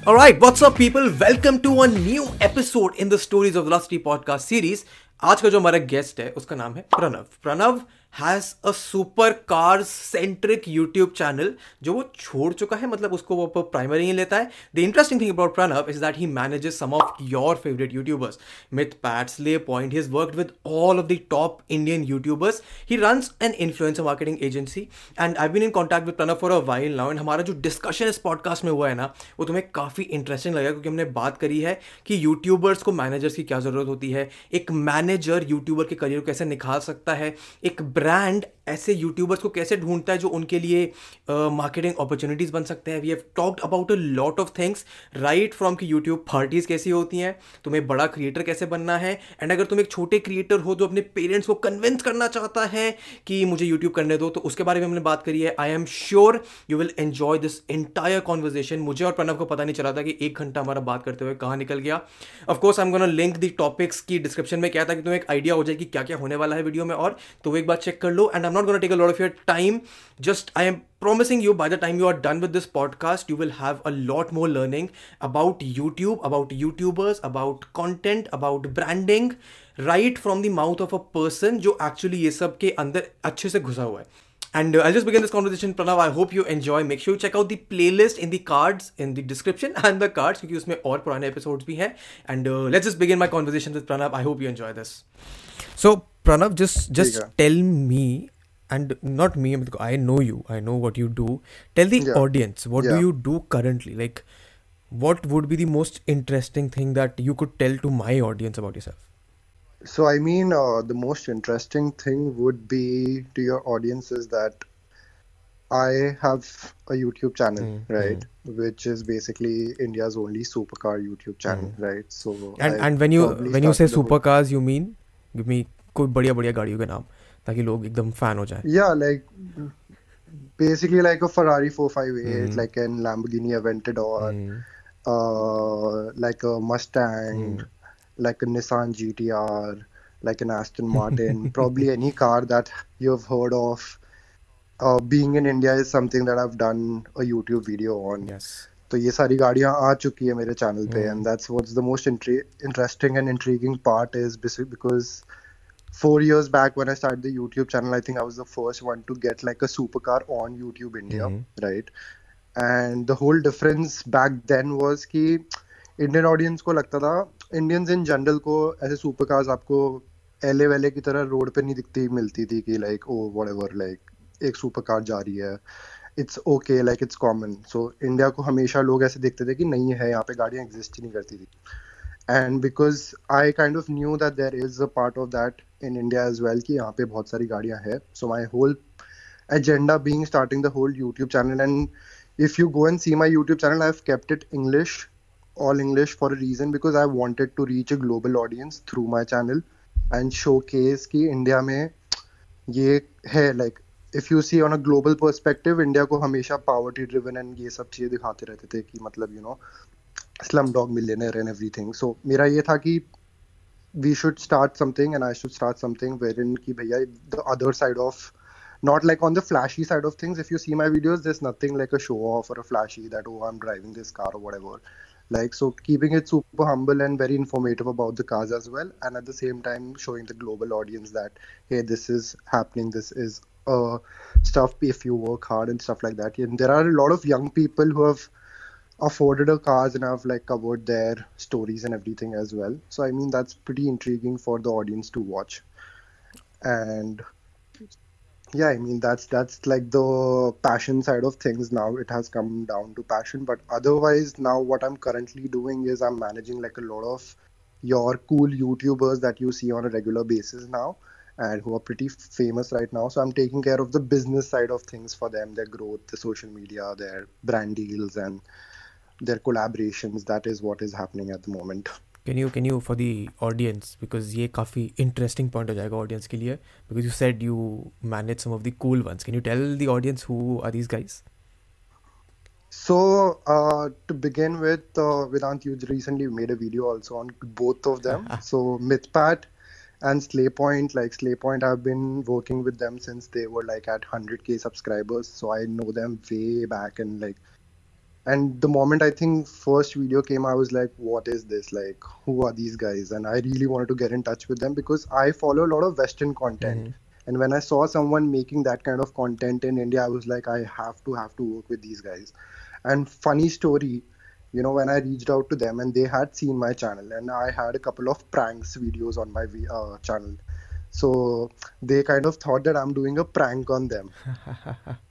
Alright, what's up people? Welcome to a new episode in the Stories of the Lusty podcast series. आज का जो हमारा guest है उसका नाम है Pranav Pranav has a super cars centric YouTube channel जो वो छोड़ चुका है मतलब उसको वो प्राइमरी ही लेता है। The interesting thing about Pranav is that he manages some of your favourite YouTubers Mythpat Slayy Point his work with all of the top Indian YouTubers he runs an influencer marketing agency and I been in contact with Pranav for a while now and हमारा जो discussion इस podcast में हुआ है ना, वो तुम्हें काफ़ी इंटरेस्टिंग लगेगा, क्योंकि हमने बात करी है कि यूट्यूबर्स को मैनेजर्स की क्या ज़रूरत होती है, एक मैनेजर यूट्यूबर के करियर को कैसे निकाल सकता है, एक ब्रांड ऐसे यूट्यूबर्स को कैसे ढूंढता है जो उनके लिए मार्केटिंग अपॉर्चुनिटीज़ बन सकते हैं? We have talked about a lot of things right from कि यूट्यूब पार्टीज़ कैसी होती हैं, तुम्हें बड़ा क्रिएटर कैसे बनना है एंड अगर तुम एक छोटे क्रिएटर हो जो अपने पेरेंट्स को कन्विंस करना चाहता है कि मुझे यूट्यूब करने दो तो उसके बारे में हमने बात करी है। I am sure you will enjoy this entire conversation मुझे और प्रणव को पता नहीं चला था कि एक घंटा हमारा बात करते हुए कहाँ निकल गया। Of course I am gonna link the topics की डिस्क्रिप्शन में। क्या था कि तुम्हें एक आइडिया हो जाए कि क्या क्या होने वाला है वीडियो में और तो एक बार चेक कर लो and I'm not going to take a lot of your time. Just I am promising you by the time you are done with this podcast, you will have a lot more learning about YouTube, about YouTubers, about content, about branding, right from the mouth of a person जो actually ये सब के अंदर अच्छे से घुसा हुआ है. And uh, I'll just begin this conversation, Pranav. I hope you enjoy. Make sure you check out the playlist in the cards, in the description and the cards, क्योंकि उसमें और पुराने episodes भी हैं. And uh, let's just begin my conversation with Pranav. I hope you enjoy this. So, Pranav, just just tell me and not me i know you i know what you do tell the yeah. audience what yeah. do you do currently like what would be the most interesting thing that you could tell to my audience about yourself so i mean uh, the most interesting thing would be to your audience is that i have a youtube channel mm, right mm. which is basically india's only supercar youtube channel mm. right so and I and when you when you say supercars you mean give me कोई बढ़िया बढ़िया गाड़ियों के नाम ताकि लोग एकदम fan हो जाए या like basically like a Ferrari 458 mm. like an Lamborghini Aventador mm. uh, like a Mustang mm. like a Nissan GTR like an Aston Martin probably any car that you've heard of uh, being in India is something that I've done a YouTube video on yes तो ये सारी गाड़ियाँ आ चुकी है मेरे channel पे and that's what's the most interesting and intriguing part is because four years back when I started the YouTube channel, I think I was the first one to get like a supercar on YouTube India, mm-hmm. right? And the whole difference back then was कि Indian audience को लगता था Indians in general को ऐसे super cars आपको एले वेले की तरह रोड पे नहीं दिखती मिलती थी कि लाइक ओ वट लाइक एक सुपर कार जा रही है it's okay like it's common so India को हमेशा लोग ऐसे देखते थे कि नहीं है यहाँ पे गाड़ियाँ एग्जिस्ट ही नहीं करती थी and because I kind of knew that there is a part of that in India as well की यहाँ पे बहुत सारी गाड़ियाँ हैं। So my whole agenda being starting the whole YouTube channel and if you go and see my YouTube channel I have kept it English all English for a reason because I wanted to reach a global audience through my channel and show case की India में ये है like if you see on a global perspective India को हमेशा poverty driven and ये सब चीज़ें दिखाते रहते थे कि मतलब you know Slumdog Millionaire and everything so मेरा ये था कि we should start something and I should start something wherein ki bhaiya, the other side of not like on the flashy side of things. If you see my videos, there's nothing like a show off or a flashy that oh I'm driving this car or whatever. Like so keeping it super humble and very informative about the cars as well, and at the same time showing the global audience that hey this is happening, this is uh stuff if you work hard and stuff like that. And there are a lot of young people who have afforded a cars and I've like covered their stories and everything as well. So I mean that's pretty intriguing for the audience to watch. And yeah, I mean that's that's like the passion side of things now. It has come down to passion. But otherwise now what I'm currently doing is I'm managing like a lot of your cool YouTubers that you see on a regular basis now and who are pretty famous right now. So I'm taking care of the business side of things for them, their growth, the social media, their brand deals and their collaborations that is what is happening at the moment can you can you for the audience because ये काफ़ी interesting point हो जाएगा audience के लिए because you said you manage some of the cool ones can you tell the audience who are these guys so uh, to begin with uh, Vedant you recently made a video also on both of them so Mythpat and Slaypoint like Slaypoint I've been working with them since they were like at 100k subscribers so I know them way back and like and the moment I think first video came, I was like, what is this? Like, who are these guys? And I really wanted to get in touch with them because I follow a lot of Western content. Mhm. And when I saw someone making that kind of content in India, I was like, I have to have to work with these guys. And funny story, you know, when I reached out to them and they had seen my channel and I had a couple of pranks videos on my uh, channel. So they kind of thought that I'm doing a prank on them.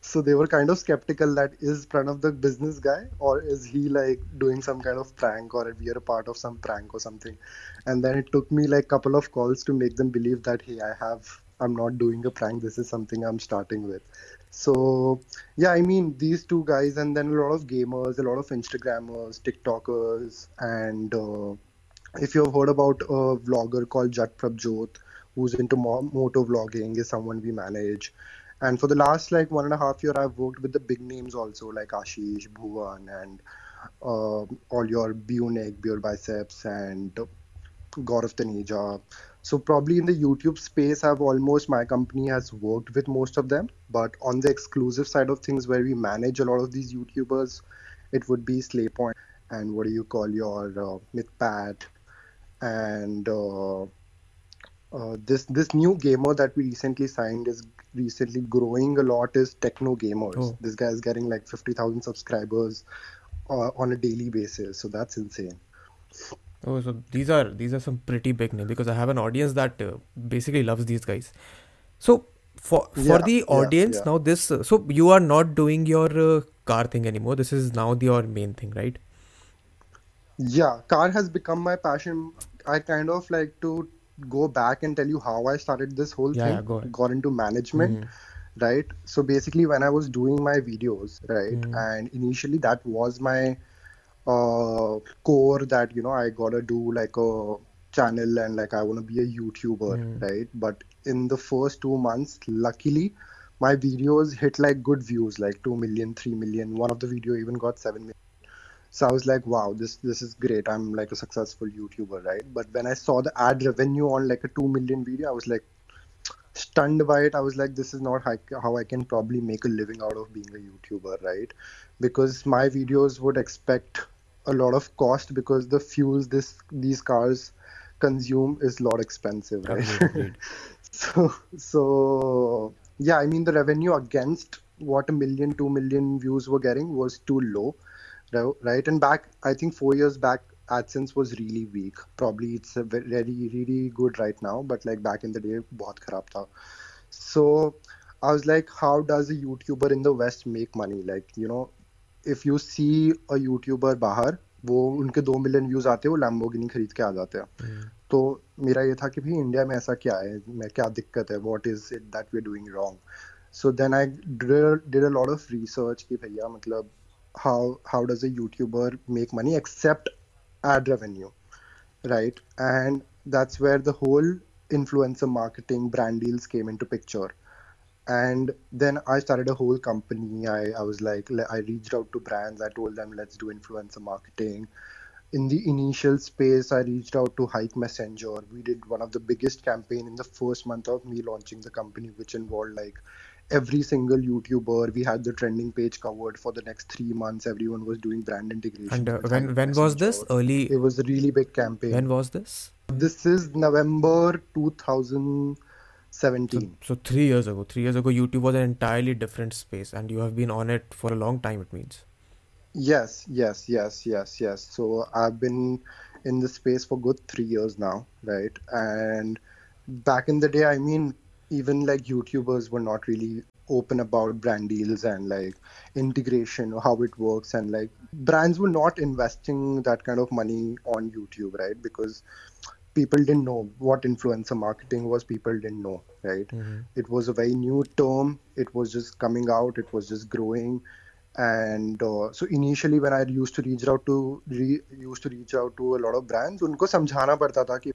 So they were kind of skeptical that is Pranav the business guy or is he like doing some kind of prank or we are a part of some prank or something. And then it took me like couple of calls to make them believe that hey, I have I'm not doing a prank. This is something I'm starting with. So yeah, I mean these two guys and then a lot of gamers, a lot of Instagrammers, TikTokers, and uh, if you've heard about a vlogger called Jat Prabjot, who's into mo- moto vlogging, is someone we manage. And for the last like one and a half year, I've worked with the big names also, like Ashish, Bhuvan, and uh, all your Bionic, Beer Biceps, and Gaurav Taneja. So probably in the YouTube space, I've almost my company has worked with most of them. But on the exclusive side of things, where we manage a lot of these YouTubers, it would be Slaypoint and what do you call your uh, MythPad and uh, uh, this this new gamer that we recently signed is recently growing a lot is Techno Gamers. Oh. This guy is getting like 50,000 subscribers uh, on a daily basis. So that's insane. Oh, so these are these are some pretty big names because I have an audience that uh, basically loves these guys. So for for Yeah, the yeah, audience yeah. now, this uh, so you are not doing your uh, car thing anymore. This is now your main thing, right? Yeah, car has become my passion. I kind of like to go back and tell you how I started this whole Yeah, thing. yeah, go. Got into management, right? So basically, when I was doing my videos, right, Mhm. and initially that was my uh, core that you know I gotta do like a channel and like I wanna be a YouTuber, Mhm. right? But in the first two months, luckily, my videos hit like good views, like 2 million, 3 million. One of the video even got 7 million. So I was like, wow, this this is great. I'm like a successful YouTuber, right? But when I saw the ad revenue on like a 2 million video, I was like stunned by it. I was like, this is not how, how I can probably make a living out of being a YouTuber, right? Because my videos would expect a lot of cost because the fuels this these cars consume is a lot expensive, right? So so yeah, I mean the revenue against what a million, two million views were getting was too low, right? And back, I think four years back, AdSense was really weak. Probably it's a very really good right now, but like back in the day, बहुत खराब था. So I was like, how does a YouTuber in the West make money? Like you know, if you see a YouTuber बाहर, वो उनके दो million views आते हैं वो लैम्बोर्गिनी खरीद के आ जाते हैं हम्म, तो मेरा ये था कि भाई इंडिया में ऐसा क्या है मैं क्या दिक्कत है what is it that we are doing wrong so then I did a lot of research कि भैया मतलब how how does a youtuber make money except ad revenue right? And that's where the whole influencer marketing brand deals came into picture. And then i started a whole company. I, I was like i reached out to brands. I told them let's do influencer marketing. In the initial space i reached out to hike messenger. We did one of the biggest campaign in the first month of me launching the company which involved like every single youtuber we had the trending page covered for the next three months everyone was doing brand integration And uh, when when was this early? it was a really big campaign When was this? this is november So, 2017 so three years ago. Three years ago, YouTube was an entirely different space, and you have been on it for a long time. It means. Yes, yes, yes, yes, yes. So I've been in the space for good three years now, right? And back in the day, I mean, even like YouTubers were not really open about brand deals and like integration or how it works and like brands were not investing that kind of money on YouTube, right? Because people didn't know what influencer marketing was people didn't know right? Mm-hmm. it was a very new term. It was just coming out. It was just growing. And uh, so initially when i used to reach out to re, used to reach out to a lot of brands unko samjhana padta tha ki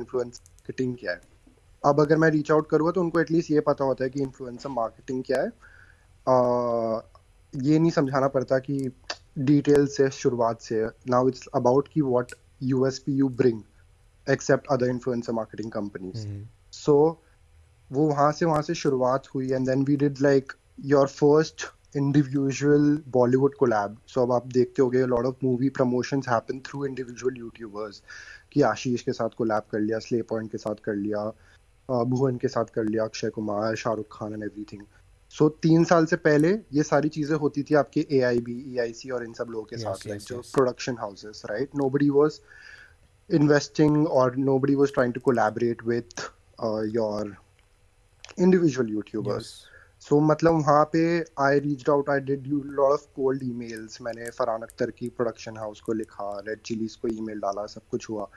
influencer marketing kya hai अब अगर मैं reach out करूँगा तो उनको at least ये पता होता है कि इन्फ्लुएंसर मार्केटिंग क्या है uh, ये नहीं समझाना पड़ता कि डिटेल से शुरुआत से नाउ इट्स अबाउट कि what USP you bring except other influencer marketing companies. So वो वहाँ से वहाँ से शुरुआत हुई and then we did like your first individual Bollywood collab. सो अब आप देखते हो गए lot of movie promotion happen through individual YouTubers कि आशीष के साथ collab कर लिया स्ले पॉइंट के साथ कर लिया भुवन के साथ कर लिया Akshay Kumar Shahrukh Khan and everything so तीन साल से पहले ये सारी चीज़ें होती थी आपके ए आई बी ई आई सी और इन सब लोगों के yes, साथ लाइक जो production houses right nobody was investing और nobody was trying to collaborate with your individual YouTubers so मतलब वहाँ पे I reach out I did you lot of cold emails मैंने फरहान अख्तर की प्रोडक्शन हाउस को लिखा रेड चिलीज को ईमेल डाला सब कुछ हुआ।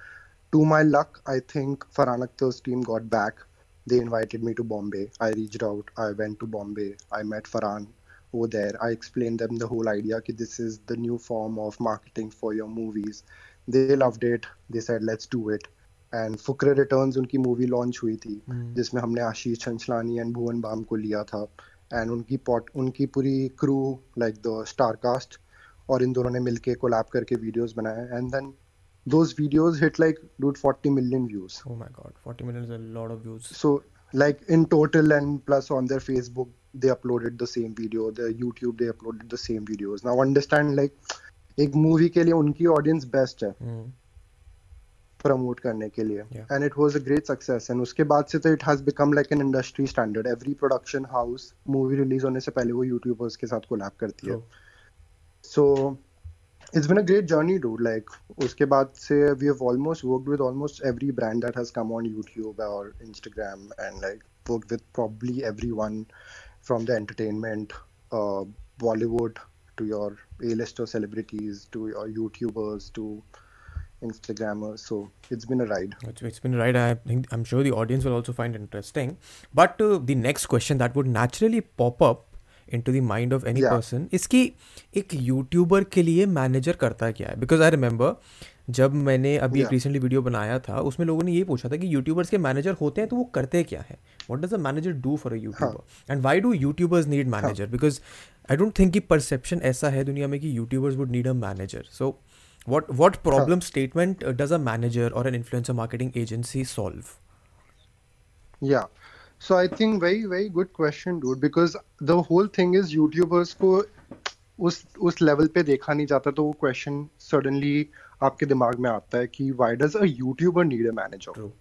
My luck I think Farhan Akhtar team got back they invited me to Bombay. I reached out. I went to Bombay. I met Farhan over there. I explained them the whole idea that this is the new form of marketing for your movies. They loved it. They said, let's do it. And Fukrey returns उनकी movie launch हुई थी hmm. जिसमें हमने आशीष छंछलानी and Bhuvan balm को लिया था and उनकी पॉट उनकी पूरी crew like the star cast और इन दोनों ने मिलके कोलैब करके वीडियोस बनाए and then those videos hit like dude 40 million views oh my god 40 million is a lot of views so like in total and plus on their facebook they uploaded the same video their youtube they uploaded the same videos now understand like एक movie के लिए उनकी audience best है promote करने के लिए and it was a great success and उसके बाद से तो it has become like an industry standard every production house movie release होने से पहले वो यूट्यूबर्स के साथ कोलैब करती है so it's been a great journey dude. Like uske baad se we have almost worked with almost every brand that has come on youtube or instagram and like worked with probably everyone from the entertainment uh, bollywood to your a-lister celebrities to your youtubers to instagrammers. So it's been a ride. It's, been a ride. I think i'm sure the audience will also find interesting. But uh, the next question that would naturally pop up into the mind of any person इसकी एक YouTuber के लिए manager करता क्या है? Because I remember जब मैंने अभी एक रिसेंटली वीडियो बनाया था उसमें लोगों ने ये पूछा था कि यूट्यूबर्स के मैनेजर होते हैं तो वो करते क्या है? What does a manager do for a YouTuber and why do YouTubers need manager because I don't think कि परसेप्शन ऐसा है दुनिया में कि YouTubers would need a manager so what what problem huh. statement uh, does a manager or an influencer marketing agency solve? Yeah. So I think very very good question, dude. Because the whole thing is YouTubers को उस उस level पे देखा नहीं जाता तो वो question suddenly आपके दिमाग में आता है कि why does a YouTuber need a manager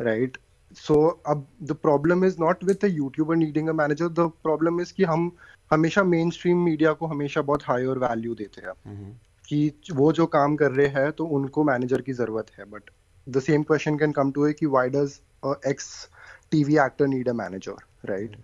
right so अब the problem is not with a YouTuber needing a manager the problem is कि हम हमेशा मेन स्ट्रीम मीडिया को हमेशा बहुत हायर वैल्यू देते हैं mm-hmm. कि वो जो काम कर रहे हैं तो उनको मैनेजर की ज़रूरत है but the same question can come to है कि why does X TV actor need a manager, right? Mm-hmm.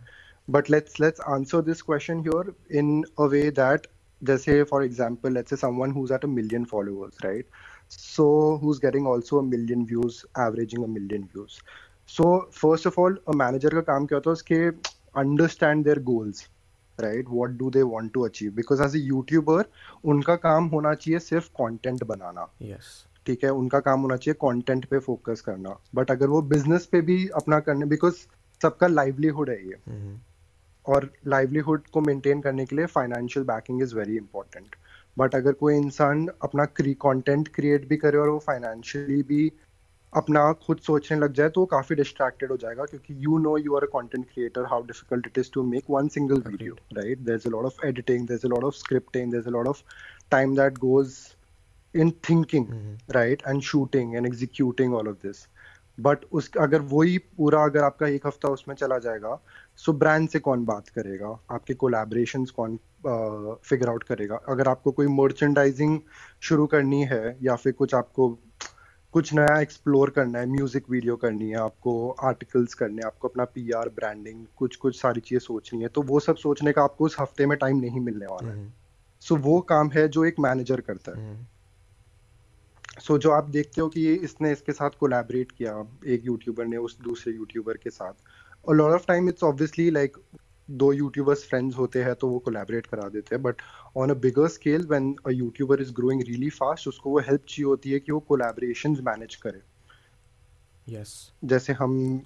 But let's let's answer this question here in a way that, let's say, for example, let's say someone who's at a million followers, right? So who's getting also a million views, averaging a million views. So first of all, a manager का काम क्या होता है उसके understand their goals, right? What do they want to achieve? Because as a YouTuber, उनका काम होना चाहिए सिर्फ content बनाना. Yes. ठीक है उनका काम होना चाहिए कंटेंट पे फोकस करना। बट अगर वो बिज़नेस पे भी अपना करने बिकॉज़ सबका लाइवलीहुड है ये। mm-hmm. और लाइवलीहुड को मेंटेन करने के लिए financial backing is very important but अगर कोई इंसान अपना कंटेंट क्रिएट भी करे और वो फाइनेंशियली भी अपना खुद सोचने लग जाए तो वो काफ़ी डिस्ट्रैक्टेड हो जाएगा क्योंकि you know you are a content creator how difficult it is to make one single video right there is a lot of editing there is a lot of scripting there is a lot of time that goes in thinking mm-hmm. right and shooting and executing all of this but उस अगर वही पूरा अगर आपका एक हफ़्ता उसमें चला जाएगा सो ब्रांड से कौन बात करेगा आपके कोलैबोरेशंस कौन फिगर आउट करेगा अगर आपको कोई मर्चेंडाइजिंग शुरू करनी है या फिर कुछ आपको कुछ नया एक्सप्लोर करना है म्यूज़िक वीडियो करनी है आपको आर्टिकल्स करने हैं आपको अपना पीआर आर ब्रांडिंग कुछ कुछ सारी चीज़ें सोचनी है तो वो सब सोचने का आपको उस हफ़्ते में टाइम नहीं मिलने वाला है सो mm-hmm. so, वो काम है जो एक मैनेजर करता है mm-hmm. सो so, जो आप देखते हो कि ये इसने इसके साथ कोलैबोरेट किया एक यूट्यूबर ने उस दूसरे यूट्यूबर के साथ। और lot of time it's obviously like दो यूट्यूबर्स फ्रेंड्स होते हैं तो वो कोलैबोरेट करा देते हैं but on a bigger scale when a YouTuber is growing really fast उसको वो हेल्प चाहिए होती है कि वो कोलैबोरेशंस मैनेज करे। Yes yes. जैसे हम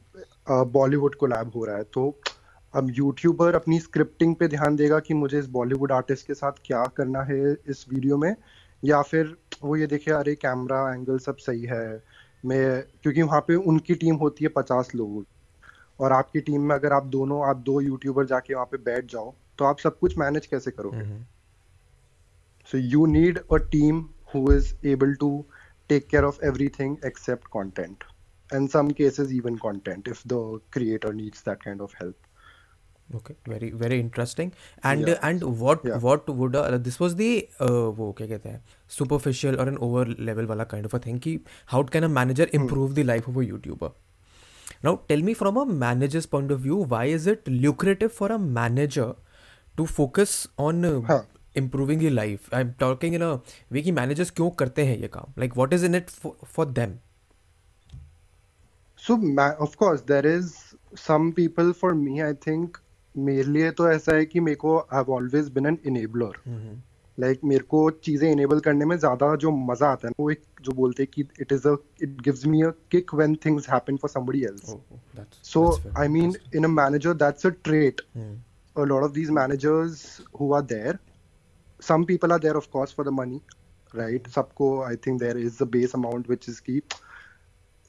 बॉलीवुड uh, कोलैब हो रहा है तो अब यूट्यूबर अपनी स्क्रिप्टिंग पे ध्यान देगा कि मुझे इस बॉलीवुड आर्टिस्ट के साथ क्या करना है इस वीडियो में। या फिर वो ये देखे अरे कैमरा एंगल सब सही है। मैं क्योंकि वहाँ पे उनकी टीम होती है पचास लोगों और आपकी टीम में अगर आप दोनों आप दो यूट्यूबर जाके वहाँ पे बैठ जाओ तो आप सब कुछ मैनेज कैसे करोगे? So you need a team who is able to take care of everything except content and some cases even content if the creator needs that kind of help. Okay very very interesting and and what what would this was the वो क्या कहते हैं superficial और an over level वाला kind of a thing कि how can a manager improve the life of a YouTuber now tell me from a manager's point of view why is it lucrative for a manager to focus on improving you life I am talking in a way कि managers क्यों करते हैं ये काम? Like what is in it for them so of course there is some people for me I think मेरे लिए तो ऐसा है कि मेरे को have always been an enabler like मेरे को चीज़ें इनेबल करने में ज़्यादा जो मज़ा आता है वो एक जो बोलते हैं कि it is a it gives me a kick when things happen for somebody else so I mean in a manager that's a trait a lot of these managers who are there some people are there of course for the money right सबको I think there is the base amount which is की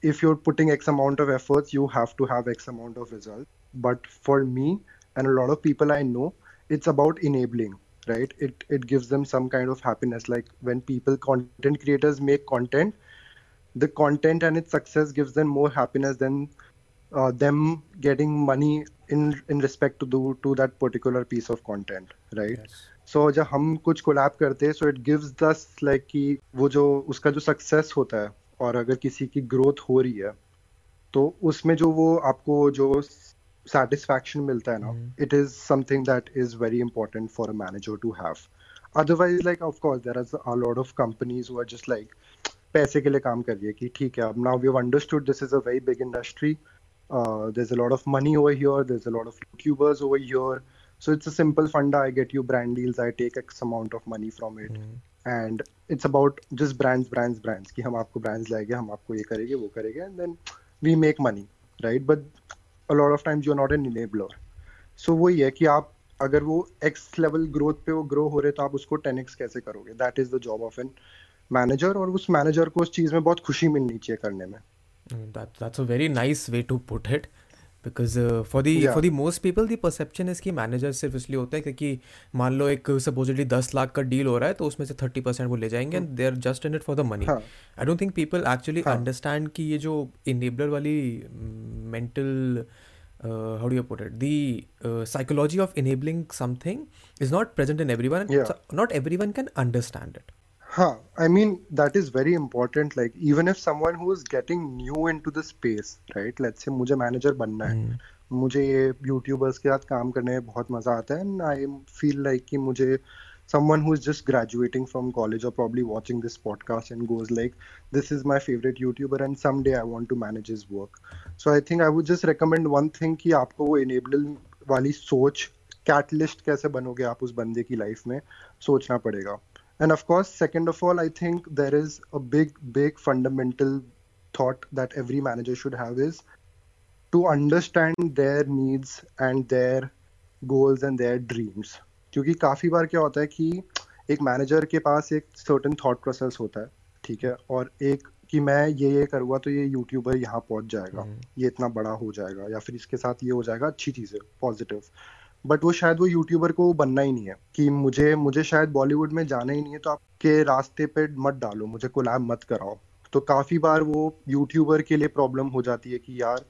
if you are putting x amount of efforts you have to have x amount of result but for me and a lot of people i know it's about enabling right it it gives them some kind of happiness like when people content creators make content the content and its success gives them more happiness than uh, them getting money in in respect to do to that particular piece of content right yes. So जब हम कुछ collab करते हैं so it gives this like कि वो जो उसका जो सक्सेस होता है और अगर किसी की ग्रोथ हो रही है तो उसमें जो वो आपको जो satisfaction मिलता है ना it is something that is very important for a manager to have otherwise like of course there is a lot of companies who are just like पैसे के लिए काम कर रही है कि ठीक है अब now we've understood this is a very big industry uh, there's a lot of money over here there's a lot of youtubers over here so it's a simple funda i get you brand deals i take x amount of money from it mm. and it's about just brands brands brands कि हम आपको brands लाएँगे हम आपको ये करेंगे वो करेंगे and then we make money right but a lot of times you're not an enabler so वो ये कि आप अगर वो x level growth पे वो grow हो रहे तो आप उसको 10x कैसे करोगे that is the job of an manager और उस manager को उस चीज़ में बहुत खुशी मिलनी चाहिए करने में Mm, that's a very nice way to because for the for the most people the perception is की मैनेजर सिर्फ़ इसलिए होते हैं क्योंकि मान लो एक सपोजिटली दस लाख का डील हो रहा है तो उसमें से थर्टी परसेंट वो ले जाएँगे and they are just in it for the money I don't think people actually understand कि ये जो इनेबलर वाली mental how do you it the psychology of enabling something is not present in every one not every one can understand it Huh. I mean, that is very important. Like, even if someone who is getting new into the space, right? Let's say मुझे manager बनना है मुझे ये YouTubers के साथ काम करने में बहुत मज़ा आता है एंड आई फील लाइक कि मुझे someone who is just graduating from college or probably watching this podcast and goes like this is my favorite youtuber and someday i want to manage his work so i think i would just recommend one thing कि आपको वो enable वाली सोच catalyst कैसे बनोगे आप उस बंदे की लाइफ में सोचना पड़ेगा and of course second of all i think there is a big big fundamental thought that every manager should have is to understand their needs and their goals and their dreams क्योंकि काफ़ी बार क्या होता है कि एक manager के पास एक certain thought process होता है ठीक है और एक कि मैं ये ये करूँगा तो ये यूट्यूबर यहाँ पहुँच जाएगा ये इतना बड़ा हो जाएगा या फिर इसके साथ ये हो जाएगा अच्छी चीज़ है पॉजिटिव बट वो शायद वो यूट्यूबर को बनना ही नहीं है कि मुझे मुझे शायद बॉलीवुड में जाना ही नहीं है तो आपके रास्ते पे मत डालो, मुझे कोलैब मत कराओ। तो काफ़ी बार वो यूट्यूबर के लिए प्रॉब्लम हो जाती है कि यार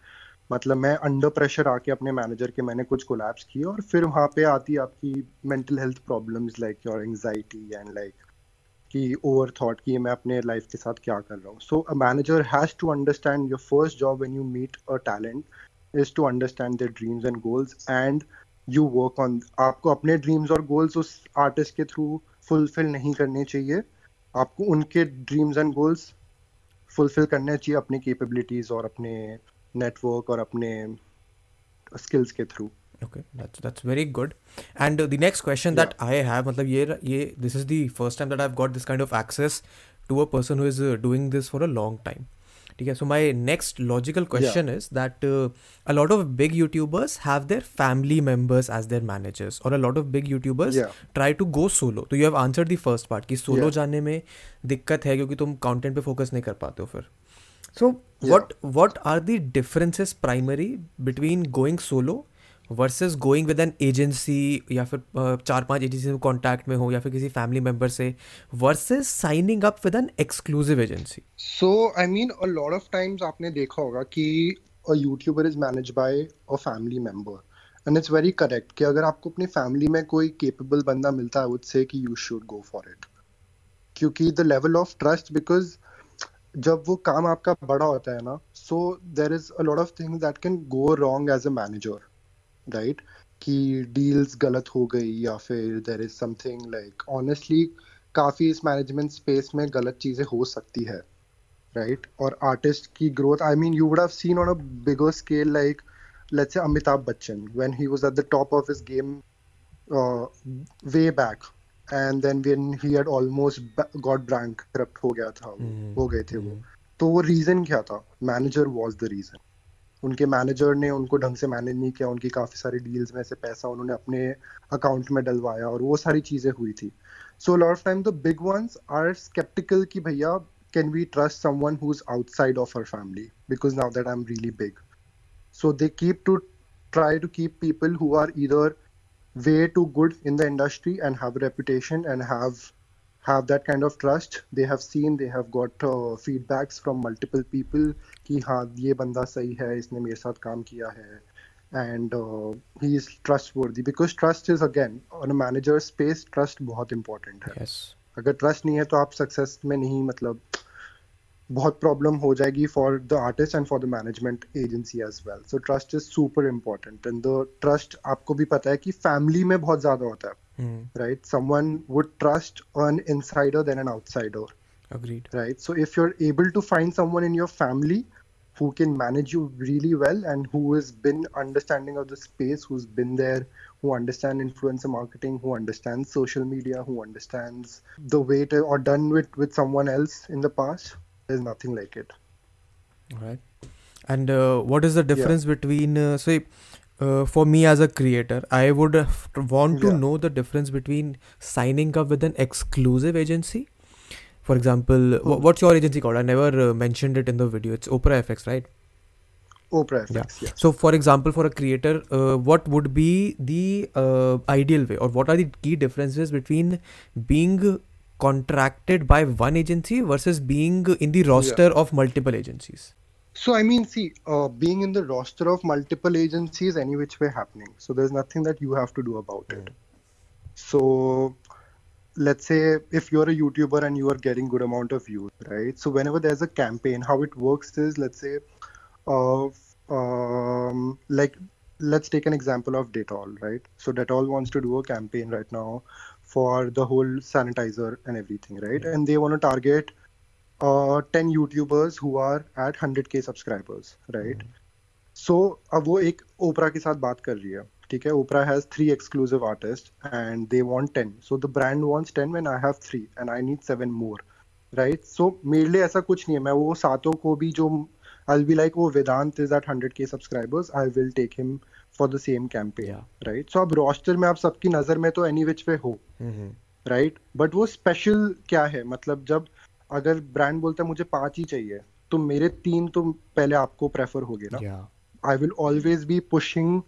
मतलब मैं अंडर प्रेशर आके अपने मैनेजर के मैंने कुछ कोलैब्स किए और फिर वहाँ पे आती है आपकी mental health problems like your anxiety and like कि ओवर थॉट कि मैं अपने लाइफ के साथ क्या कर रहा हूँ। So a manager has to understand your first job when you meet a talent is to understand their dreams and goals and you work on आपको अपने ड्रीम्स और गोल्स उस आर्टिस्ट के थ्रू फुलफिल नहीं करने चाहिए। आपको उनके ड्रीम्स एंड गोल्स फुलफिल करने चाहिए अपनी कैपेबिलिटीज और अपने नेटवर्क और अपने स्किल्स के through okay that's that's very good and the next question that I have मतलब ये ये this is the first time that I have got this kind of access to a person who is doing this for a long time ठीक है? So my next logical question is that a lot of big YouTubers have their family members as their managers और a lot of big YouTubers try to go solo तो you have answer the first part कि solo yeah. जाने में दिक्कत है क्योंकि तुम content पर फोकस नहीं कर पाते हो फिर। So what what are the differences primary between going solo versus going with an agency या फिर चार पाँच एजेंसी में कॉन्टैक्ट में हो या फिर किसी फैमिली मेंबर से versus signing up with an exclusive agency so I mean a lot of times आपने देखा होगा कि a YouTuber is manage by a family member and it's very correct कि अगर आपको अपनी फैमिली में कोई केपेबल बंदा मिलता है वुड से कि you should go for it क्योंकि the level of trust because जब वो काम आपका बड़ा होता है ना so there is a lot of things that can go wrong as a manager right कि डील्स गलत हो गई या फिर there is something like honestly काफ़ी इस मैनेजमेंट स्पेस में गलत चीज़ें हो सकती है राइट right? और आर्टिस्ट की growth I mean you would have seen on a bigger scale like let's say Amitabh Bachchan when he was at the top of his game uh, way back and then when he had almost got bankrupt हो गया था mm-hmm. हो गए थे mm-hmm. वो तो वो reason क्या था मैनेजर वाज द रीजन उनके मैनेजर ने उनको ढंग से मैनेज नहीं किया, उनकी काफ़ी सारी डील्स में से पैसा उन्होंने अपने अकाउंट में डलवाया और वो सारी चीज़ें हुई थी। So lot of time the big ones are sceptical कि भैया can we trust someone who is outside of our family because now that I am really big so they keep to try to keep people who are way too good in the industry and have a reputation and have have that kind of trust they have seen they have got uh, feedbacks from multiple people कि हाँ ये बंदा सही है इसने मेरे साथ काम किया है and uh, he is trustworthy because trust is again on a manager space trust बहुत important है yes. अगर trust नहीं है तो आप success में नहीं मतलब बहुत प्रॉब्लम हो जाएगी for the artist and for the management agency as well so trust is super important and the trust आपको भी पता है कि फैमिली में बहुत ज़्यादा होता है Mm. right someone would trust an insider than an outsider Agreed. right so if you're able to find someone in your family who can manage you really well and who has been understanding of the space who's been there who understand influencer marketing who understands social media who understands the way to or done with with someone else in the past there's nothing like it All right. And uh, what is the difference between, uh, say, uh, for me as a creator, I would want to Yeah. know the difference between signing up with an exclusive agency. For example, Hmm. what's your agency called? I never uh, mentioned it in the video. It's Opera FX, right? Oprah FX, yes. So, for example, for a creator, uh, what would be the uh, ideal way, or what are the key differences between being contracted by one agency versus being in the roster of multiple agencies? So I mean, see, uh, being in the roster of multiple agencies, any which way happening. So there's nothing that you have to do about it. So let's say if you're a YouTuber and you are getting good amount of views, right? So whenever there's a campaign, how it works is, let's say, uh, um, like let's take an example of Dettol, right? So Dettol wants to do a campaign right now for the whole sanitizer and everything, right? And they want to target ten YouTubers who are at hundred K subscribers right so अब वो एक ओपरा के साथ बात कर रही है ठीक है? Oprah has three exclusive artist and they want ten so the brand wants ten when I have three and I need seven more right so मेरे लिए ऐसा कुछ नहीं है। मैं वो सातों को भी जो आई बी लाइक वो Vedant is at hundred K subscribers I will take him for the same campaign right so अब रोस्टर में आप सबकी नज़र में तो एनी विच पे हो हम्म, हम्म। राइट बट वो स्पेशल क्या है? मतलब जब अगर ब्रांड बोलता है मुझे पाँच ही चाहिए तो मेरे तीन तो पहले आपको प्रेफर होगे ना. I will always be pushing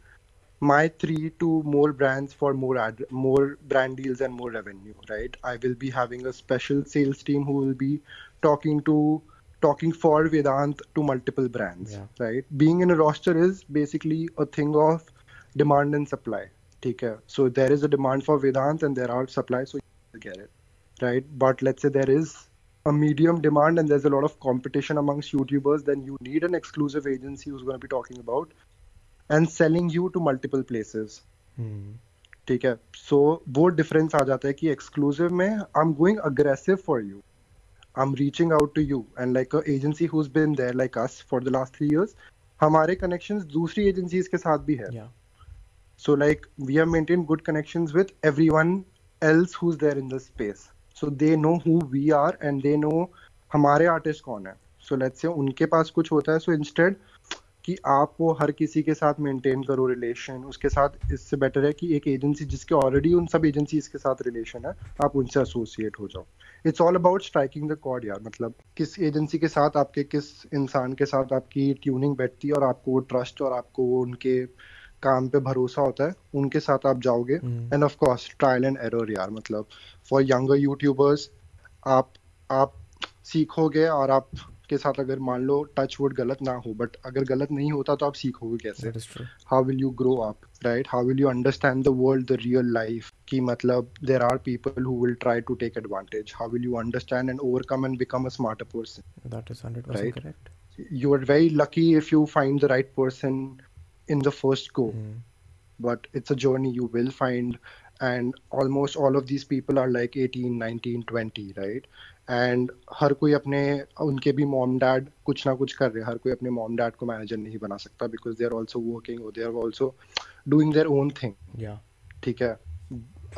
my three to more brands for more ad, more brand deals and more revenue, right? I will be having a special sales team who will be talking to talking for Vedant to multiple brands, Yeah. right? Being in a roster is basically a thing of demand and supply. Take care. So there is a demand for Vedant and there are supply, so you get it, right? But let's say there is a medium demand and there's a lot of competition amongst YouTubers, then you need an exclusive agency who's going to be talking about and selling you to multiple places. Hmm. ठीक है सो वो difference आ जाता है कि exclusive में I am going aggressive for you I am reaching out to you and like a agency who's been there like us for the last three years हमारे connections दूसरी agencies के साथ भी है Yeah. So like we have maintained good connections with everyone else who's there in the space. So they know who we are and they know हमारे artist कौन है। सो let's से उनके पास कुछ होता है सो so इंस्टेड कि आप वो हर किसी के साथ मेंटेन करो रिलेशन उसके साथ इससे बेटर है कि एक एजेंसी जिसके ऑलरेडी उन सब एजेंसीज के साथ रिलेशन है, आप उनसे एसोसिएट हो जाओ। It's all about striking the chord यार मतलब किस एजेंसी के साथ आपके, किस इंसान के साथ आपकी ट्यूनिंग बैठती है और आपको वो ट्रस्ट और आपको वो उनके काम पे भरोसा होता है उनके साथ आप जाओगे। And of course trial and error यार मतलब फॉर यंगर यूट्यूबर्स आप आप सीखोगे और आप के साथ अगर मान लो टच वुड गलत ना हो बट अगर गलत नहीं होता तो आप सीखोगे कैसे. How will you grow up right how will you understand the world the real life कि मतलब there are people who will try to take advantage how will you understand and overcome and become a smarter person That is 100% Right. correct. you are very lucky if you find the right person in the first go. Mm. but it's a journey you will find and almost all of these people are like 18 19 20 right? And हर कोई अपने उनके भी mom dad कुछ ना कुछ कर रहे हैं। हर कोई अपने मॉम डैड को मैनेजर नहीं बना सकता because they are also working they are also doing their own thing Yeah. ठीक है?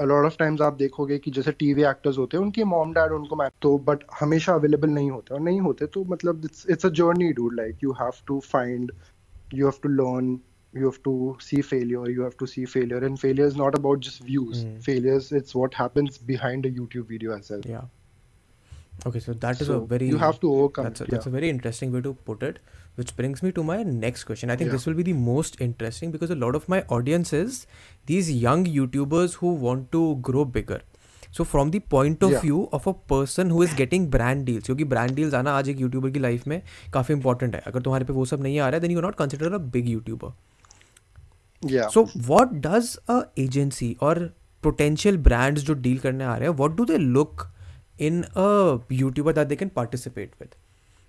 A lot of times आप देखोगे कि जैसे टीवी एक्टर्स होते हैं उनके मॉम डैड उनको तो बट हमेशा अवेलेबल नहीं होते। और नहीं होते तो मतलब it's a journey dude like you have to find you have to learn you have to see failure you have to see failure and failure is not about just views Mm. failures it's what happens behind a youtube video as well Yeah. Okay, so that is so a very you have to overcome that's a, it, that's a yeah. very interesting way to put it which brings me to my next question i think Yeah. this will be the most interesting because a lot of my audience is these young youtubers who want to grow bigger so from the point of Yeah. view of a person who is getting brand deals क्योंकि brand deals आना आज एक YouTuber की life में काफ़ी important है अगर तुम्हारे पे वो सब नहीं आ रहा है then you are not considered a big YouTuber yeah so what does a agency or potential brands जो deal करने आ रहे हैं what do they look in a YouTuber that they can participate with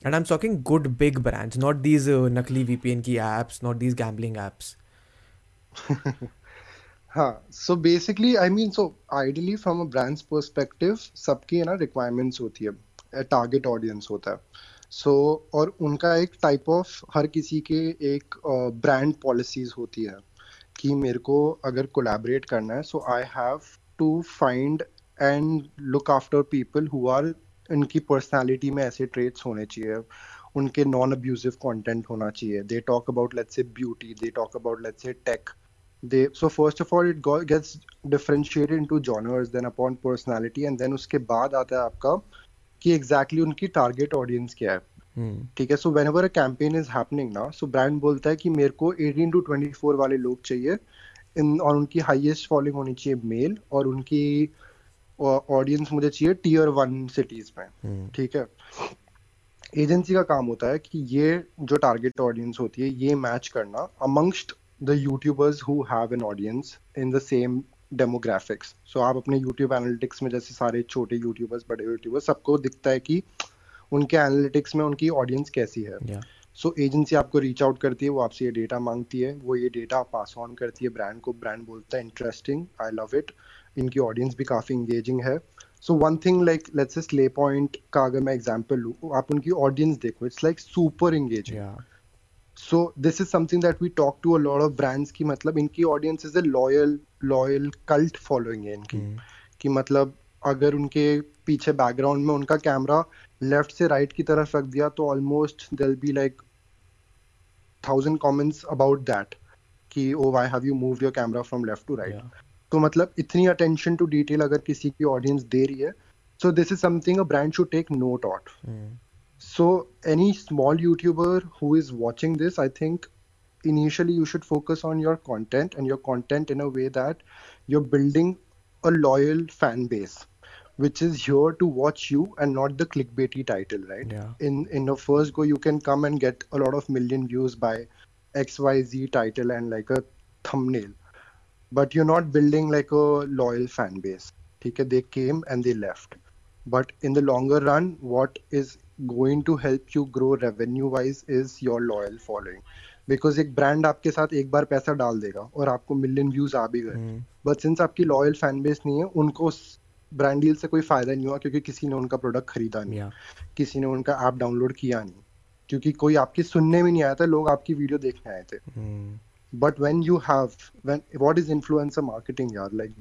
and I'm talking good big brands not these uh, नकली VPN की apps not these gambling apps हाँ so basically I mean so ideally from a brand's perspective सबकी है ना requirements होती है target audience होता है so और उनका एक type of हर किसी के एक uh, brand policies होती है कि मेरे को अगर कोलैबोरेट करना है so I have to find and look after people who are इनकी पर्सनालिटी में ऐसे ट्रेट्स होने चाहिए, उनके नॉन अब्यूजिव कंटेंट होना चाहिए। They talk about let's say beauty they talk about let's say tech they so first of all it gets differentiate into genres then upon personality and then उसके बाद आता है आपका कि एग्जैक्टली exactly उनकी target audience क्या है। ठीक है? So whenever a campaign is happening ना सो ब्रांड बोलता है कि मेरे को 18 टू 24 वाले लोग चाहिए। इन और उनकी हाईएस्ट फॉलोइंग होनी चाहिए मेल और उनकी ऑडियंस मुझे चाहिए टीयर वन सिटीज़ में। Hmm. ठीक है? एजेंसी का काम होता है कि ये जो टारगेट ऑडियंस होती है ये मैच करना amongst the YouTubers who have an audience in the same demographics so आप अपने यूट्यूब एनालिटिक्स में जैसे सारे छोटे यूट्यूबर्स बड़े यूट्यूबर्स सबको दिखता है कि उनके एनालिटिक्स में उनकी ऑडियंस कैसी है? सो yeah एजेंसी आपको रीच आउट करती है वो आपसे ये डेटा मांगती है वो ये डेटा पास ऑन करती है ब्रांड को ब्रांड बोलता है इंटरेस्टिंग आई लव इट इनकी ऑडियंस भी काफ़ी इंगेजिंग है. So one thing like let's say ले पॉइंट का अगर मैं एग्जांपल लूँ आप उनकी ऑडियंस देखो it's like super engaging so this is something that we talk to a lot of brands की मतलब इनकी audience is a loyal loyal cult following है इनकी. Hmm. कि मतलब अगर उनके पीछे बैकग्राउंड में उनका कैमरा लेफ़्ट से राइट right की तरफ़ रख दिया तो ऑलमोस्ट दिल be like thousand comments about that कि ओ why have you move your camera from left to right तो मतलब इतनी अटेंशन टू डिटेल अगर किसी की ऑडियंस दे रही है so this is something a brand should take note out so any small YouTuber who is watching this I think initially you should focus on your content and your content in a way that you are building a loyal fan based which is here to watch you and not the clickbaity title, right? Yeah. In in the first go, you can come and get a lot of million views by XYZ title and like a thumbnail, but you're not building like a loyal fan base. Okay, they came and they left but in the longer run what is going to help you grow revenue wise is your loyal following because एक brand आपके साथ एक बार पैसा डाल देगा और आपको million views आ भी गए Hmm. बट सिंस आपकी लॉयल फैन बेस नहीं है उनको brand deal से कोई फ़ायदा नहीं हुआ क्योंकि किसी ने उनका प्रोडक्ट खरीदा नहीं। किसी ने उनका ऐप डाउनलोड किया नहीं। क्योंकि कोई आपकी सुनने में नहीं आया था लोग आपकी वीडियो देखने आए थे। बट वेन यू है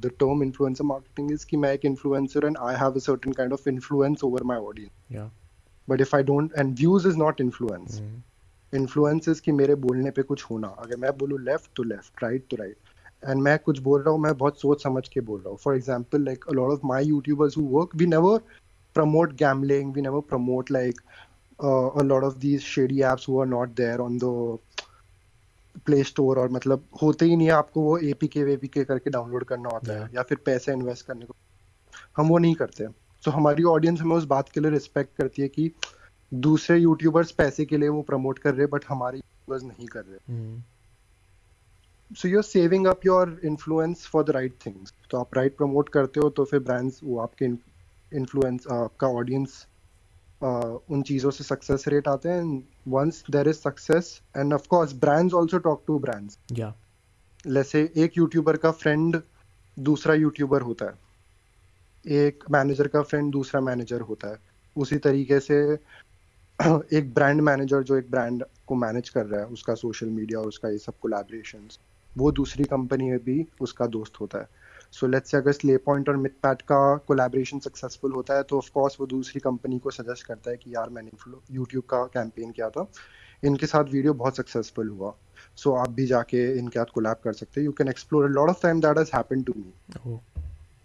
टर्म इन्फ्लुएंसर मार्केटिंग इज़ कि मैं एक influencer and I have a kind of influence over my audience but if I don't and views is not influence influence is कि मेरे बोलने पे कुछ होना। अगर मैं बोलूँ left to left right to right and मैं कुछ बोल रहा हूँ मैं बहुत सोच समझ के बोल रहा हूँ। For example like a lot of my YouTubers who work we never promote gambling we never promote like uh, a lot of these shady apps who are not there on the Play Store और मतलब होते ही नहीं है आपको वो A P के वे P के करके डाउनलोड करना होता yeah. है या फिर पैसे इन्वेस्ट करने को। हम वो नहीं करते। सो so, हमारी ऑडियंस हमें उस बात के लिए रिस्पेक्ट करती है कि दूसरे यूट्यूबर्स पैसे के लिए वो प्रमोट कर रहे हैं बट हमारे यूट्यूबर्स नहीं कर रहे। हम्म, so you are saving up your influence for the right things तो आप राइट प्रमोट करते हो तो फिर ब्रांड्स वो आपके इन्फ्लुएंस आपका ऑडियंस उन चीज़ों से सक्सेस रेट आते हैं। Once there is success and of course brands also talk to brands जैसे एक यूट्यूबर का फ्रेंड दूसरा यूट्यूबर होता है। एक मैनेजर का फ्रेंड दूसरा मैनेजर होता है। उसी तरीके से एक ब्रांड मैनेजर जो एक ब्रांड को मैनेज कर रहा है उसका सोशल मीडिया और उसका ये सब कोलैबोरेशन वो दूसरी कंपनी में भी उसका दोस्त होता है। सो लेट्स से अगर स्ले पॉइंट और मिडपैट का कोलैबोरेशन सक्सेसफुल होता है तो ऑफ़ कोर्स वो दूसरी कंपनी को सजेस्ट करता है कि यार मैंने यूट्यूब का कैंपेन किया था। इनके साथ वीडियो बहुत सक्सेसफुल हुआ। सो आप भी जाके इनके साथ कोलैब कर सकते हैं। You can explore lot of time that has happen to me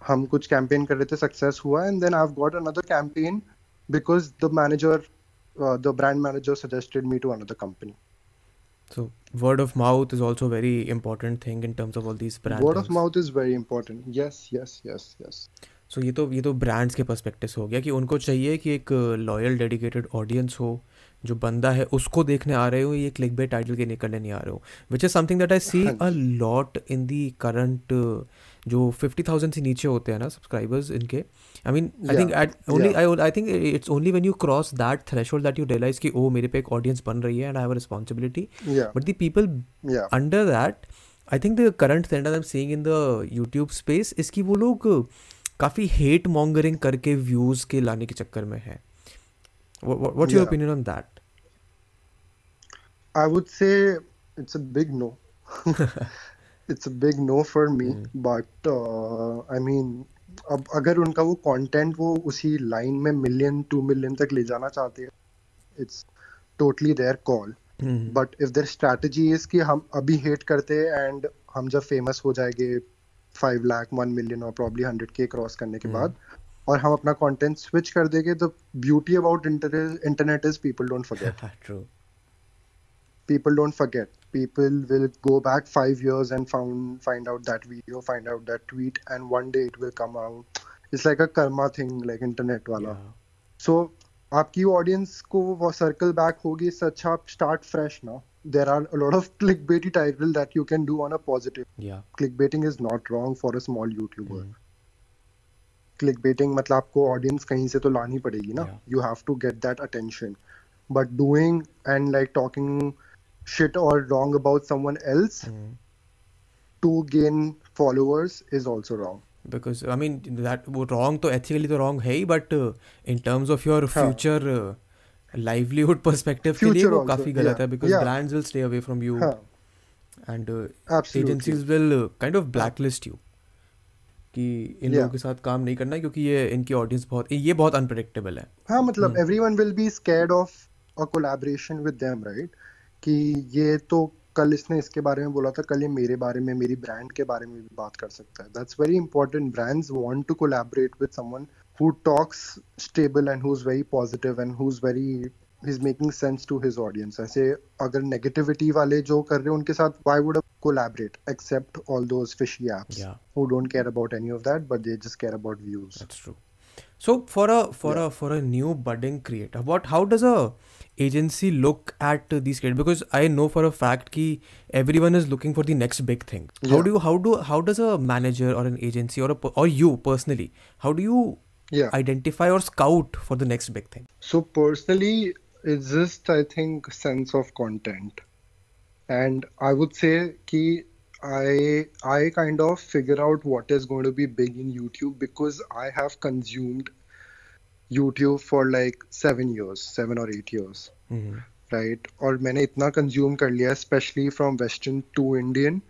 हम कुछ कैंपेन कर रहे थे सक्सेस हुआ and then I got another campaign because the manager the brand manager suggested me to another company So word of mouth is also very important thing in terms of all these brands. word of mouth is very important yes yes yes yes so ये तो ये तो brands के perspective हो गया कि उनको चाहिए कि एक लॉयल डेडिकेटेड ऑडियंस हो जो बंदा है उसको देखने आ रहे हो ये क्लिक बे टाइटल के निकलने नहीं आ रहे हो which is something that I see a lot in the current जो फिफ्टी थाउज़ेंड से नीचे होते हैं ना सब्सक्राइबर्स इनके I mean I think at only I I think it's only when you cross that threshold that you realise कि oh मेरे पे एक ऑडियंस बन रही है and I have responsibility but the people under that I think the current trend I am seeing in the YouTube space इसकी वो लोग काफ़ी हेट मॉन्गरिंग करके व्यूज़ के लाने के चक्कर में है। What's your Yeah. Opinion on that I would say it's a big no. it's a big no for me. mm. But uh, I mean, अब अगर उनका वो कंटेंट वो उसी लाइन में मिलियन टू मिलियन तक ले जाना चाहते हैं it's totally their call but if their strategy is कि हम अभी हेट करते हैं एंड हम जब फ़ेमस हो जाएँगे फाइव लाख वन मिलियन और प्रॉब्ली हंड्रेड के क्रॉस करने के mm. बाद और हम अपना कंटेंट स्विच कर देंगे the beauty about internet is people don't forget true people don't forget people will go back five years and found find out that video find out that tweet and one day it will come out it's like a karma thing like internet वाला so आपकी audience को वो circle back होगी इससे अच्छा आप start fresh ना. There are lot of click baity title that you can do on a positive click baiting is not wrong for a small YouTuber youtuber clickbaiting मतलब आपको ऑडियंस कहीं से तो लानी पड़ेगी ना you have to get that attention but doing and like talking shit or wrong about someone else to gain followers is also wrong because I mean that वो wrong तो एथिकली तो रॉन्ग है ही but in terms of your हाँ. Future livelihood perspective के लिए वो काफ़ी गलत yeah, है because yeah. Brands will stay away from you हाँ and. Agencies will kind of blacklist you कि इन Yeah. लोगों के साथ काम नहीं करना क्योंकि ये इनकी ऑडियंस बहुत ये बहुत अनप्रडिक्टेबल है। हाँ मतलब everyone will be scared of a collaboration with them right? कि ये तो कल इसने इसके बारे में बोला था कल ये मेरे बारे में मेरी ब्रांड के बारे में भी बात कर सकता है। That's very important brands want to collaborate with someone who talks stable and who's very positive and who's very he's making sense to his audience ऐसे अगर negativity वाले जो कर रहे हैं उनके साथ why would I collaborate except all those fishy apps Yeah. who don't care about any of that but they just care about views That's true. So for a for a for a new budding creator, what how does a agency look at uh, these creators? Because I know for a fact कि everyone is looking for the next big thing. How Yeah. do you how do how does a manager or an agency or a per- or you personally how do you yeah identify or scout for the next big thing? So personally, it's just I think sense of content, and I would say कि I I kind of figure out what is going to be big in YouTube because I have consumed YouTube for like seven years, seven or eight years, Mhm. right? और मैंने इतना consume कर लिया, especially from Western to Indian.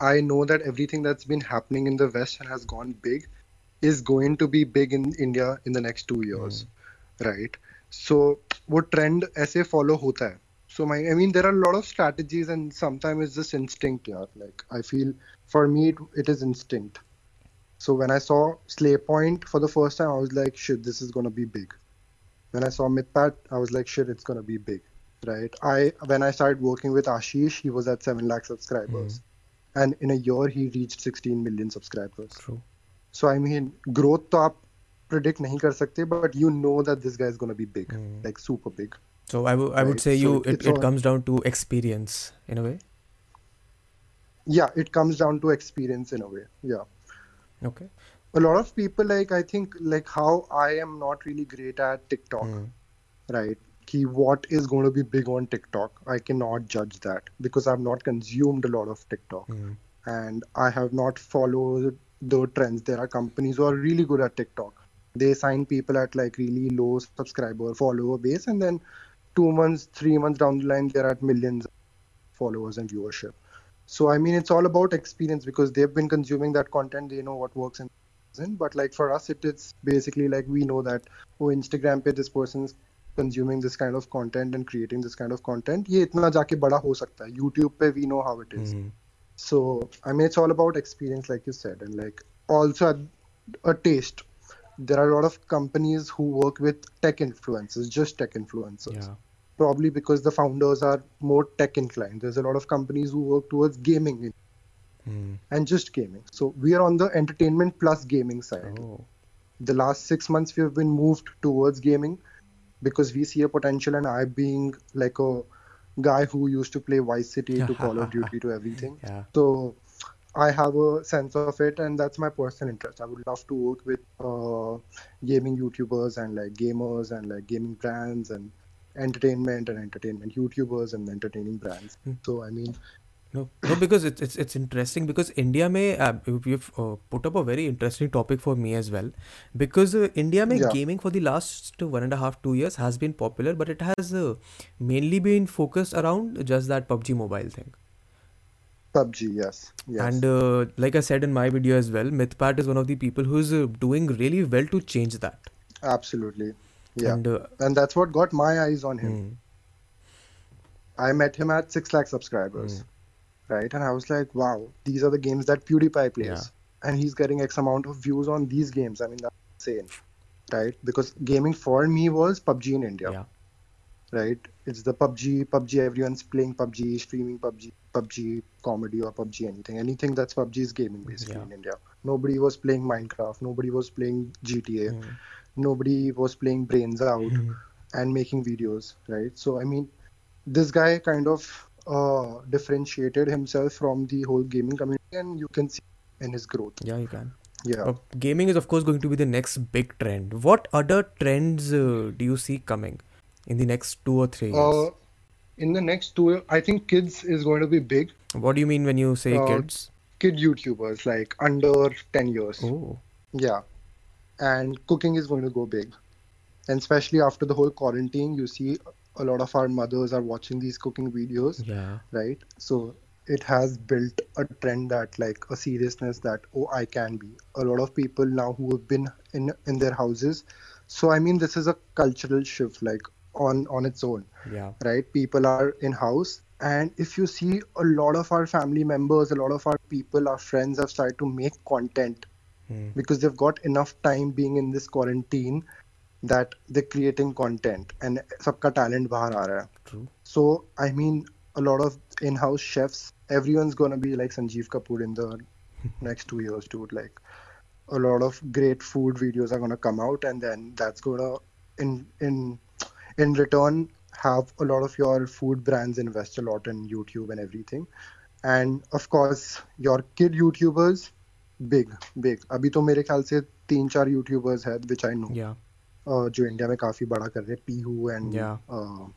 I know that everything that's been happening in the West and has gone big is going to be big in India in the next two years. right so वो trend ऐसे follow होता है so my I mean there are a lot of strategies and sometimes it's just instinct यार like I feel for me it, it is instinct so when I saw Slay Point for the first time I was like shit this is gonna be big when I saw Midpat I was like shit it's gonna be big right? I when I started working with Ashish, he was at seven lakh subscribers, and in a year he reached 16 million subscribers. True. So I mean, growth तो आप predict nahi kar sakte but you know that this guy is going to be big mm. like super big. So I, w- I would right? say you it, it, it comes down to experience in a way? Yeah it comes down to experience in a way yeah. Okay. A lot of people like i think like how i am not really great at tiktok mm. right? Key what is going to be big on tiktok? I cannot judge that because i've not consumed a lot of tiktok. Mm. and i have not followed the trends. There are companies who are really good at tiktok. they sign people at like really low subscriber follower base and then two months three months down the line they're at millions of followers and viewership so i mean it's all about experience because they've been consuming that content they know what works and doesn't but like for us it is basically like we know that oh instagram pe this person's consuming this kind of content and creating this kind of content ये इतना जाके बड़ा हो सकता है YouTube पे we know how it is Hmm. so I mean it's all about experience like you said and like also a, a taste there are a lot of companies who work with tech influencers just tech influencers Yeah. probably because the founders are more tech inclined there's a lot of companies who work towards gaming Hmm. and just gaming so we are on the entertainment plus gaming side Oh. the last six months we have been moved towards gaming because we see a potential and i being like a guy who used to play vice city to call of duty to everything Yeah. so i have a sense of it and that's my personal interest. I would love to work with uh, gaming youtubers and like gamers and like gaming brands and entertainment and entertainment youtubers and entertaining brands. So i mean No, no, because it's it's it's interesting because India may uh, we've uh, put up a very interesting topic for me as well. Because uh, India may Yeah. gaming for the last one and a half two years has been popular but it has uh, mainly been focused around just that PUBG mobile thing pubg yes yes and uh, like I said in my video as well Mythpat is one of the people who's uh, doing really well to change that absolutely yeah and uh, and that's what got my eyes on him hmm, I met him at 6 lakh subscribers, right? And I was like, wow, these are the games that PewDiePie plays. Yeah. And he's getting X amount of views on these games. I mean, that's insane, right? Because gaming for me was PUBG in India, yeah right? It's the PUBG, PUBG, everyone's playing PUBG, streaming PUBG, PUBG comedy or PUBG anything. Anything that's PUBG is gaming basically Yeah. in India. Nobody was playing Minecraft, nobody was playing GTA, Hmm. nobody was playing Brains Out Hmm. and making videos, right? So I mean, this guy kind of uh, differentiated himself from the whole gaming community, and you can see in his growth. yeah you can Yeah. Uh, gaming is of course going to be the next big trend what other trends uh, do you see coming in the next two or three years Uh, in the next two, I think kids is going to be big. What do you mean when you say Uh, kids? Kid YouTubers like under 10 years. Oh, Yeah. And cooking is going to go big. And especially after the whole quarantine, you see a lot of our mothers are watching these cooking videos, yeah. right? So it has built a trend that like a seriousness that oh I can be. A lot of people now who have been in in their houses. So I mean this is a cultural shift like on on its own yeah. right? People are in house and if you see a lot of our family members a lot of our people our friends have started to make content hmm. because they've got enough time being in this quarantine that they're creating content and sabka talent bahar aa raha True. so i mean a lot of in-house chefs everyone's going to be like sanjeev kapoor in the next 2 years dude. Like a lot of great food videos are going to come out and then that's going to in in in return have a lot of your food brands invest a lot in YouTube and everything and of course your kid YouTubers big big अभी तो मेरे ख्याल से तीन चार YouTubers हैं which I know Yeah. uh, जो India में काफी बड़ा कर रहे हैं Peehu and Yeah. Uh,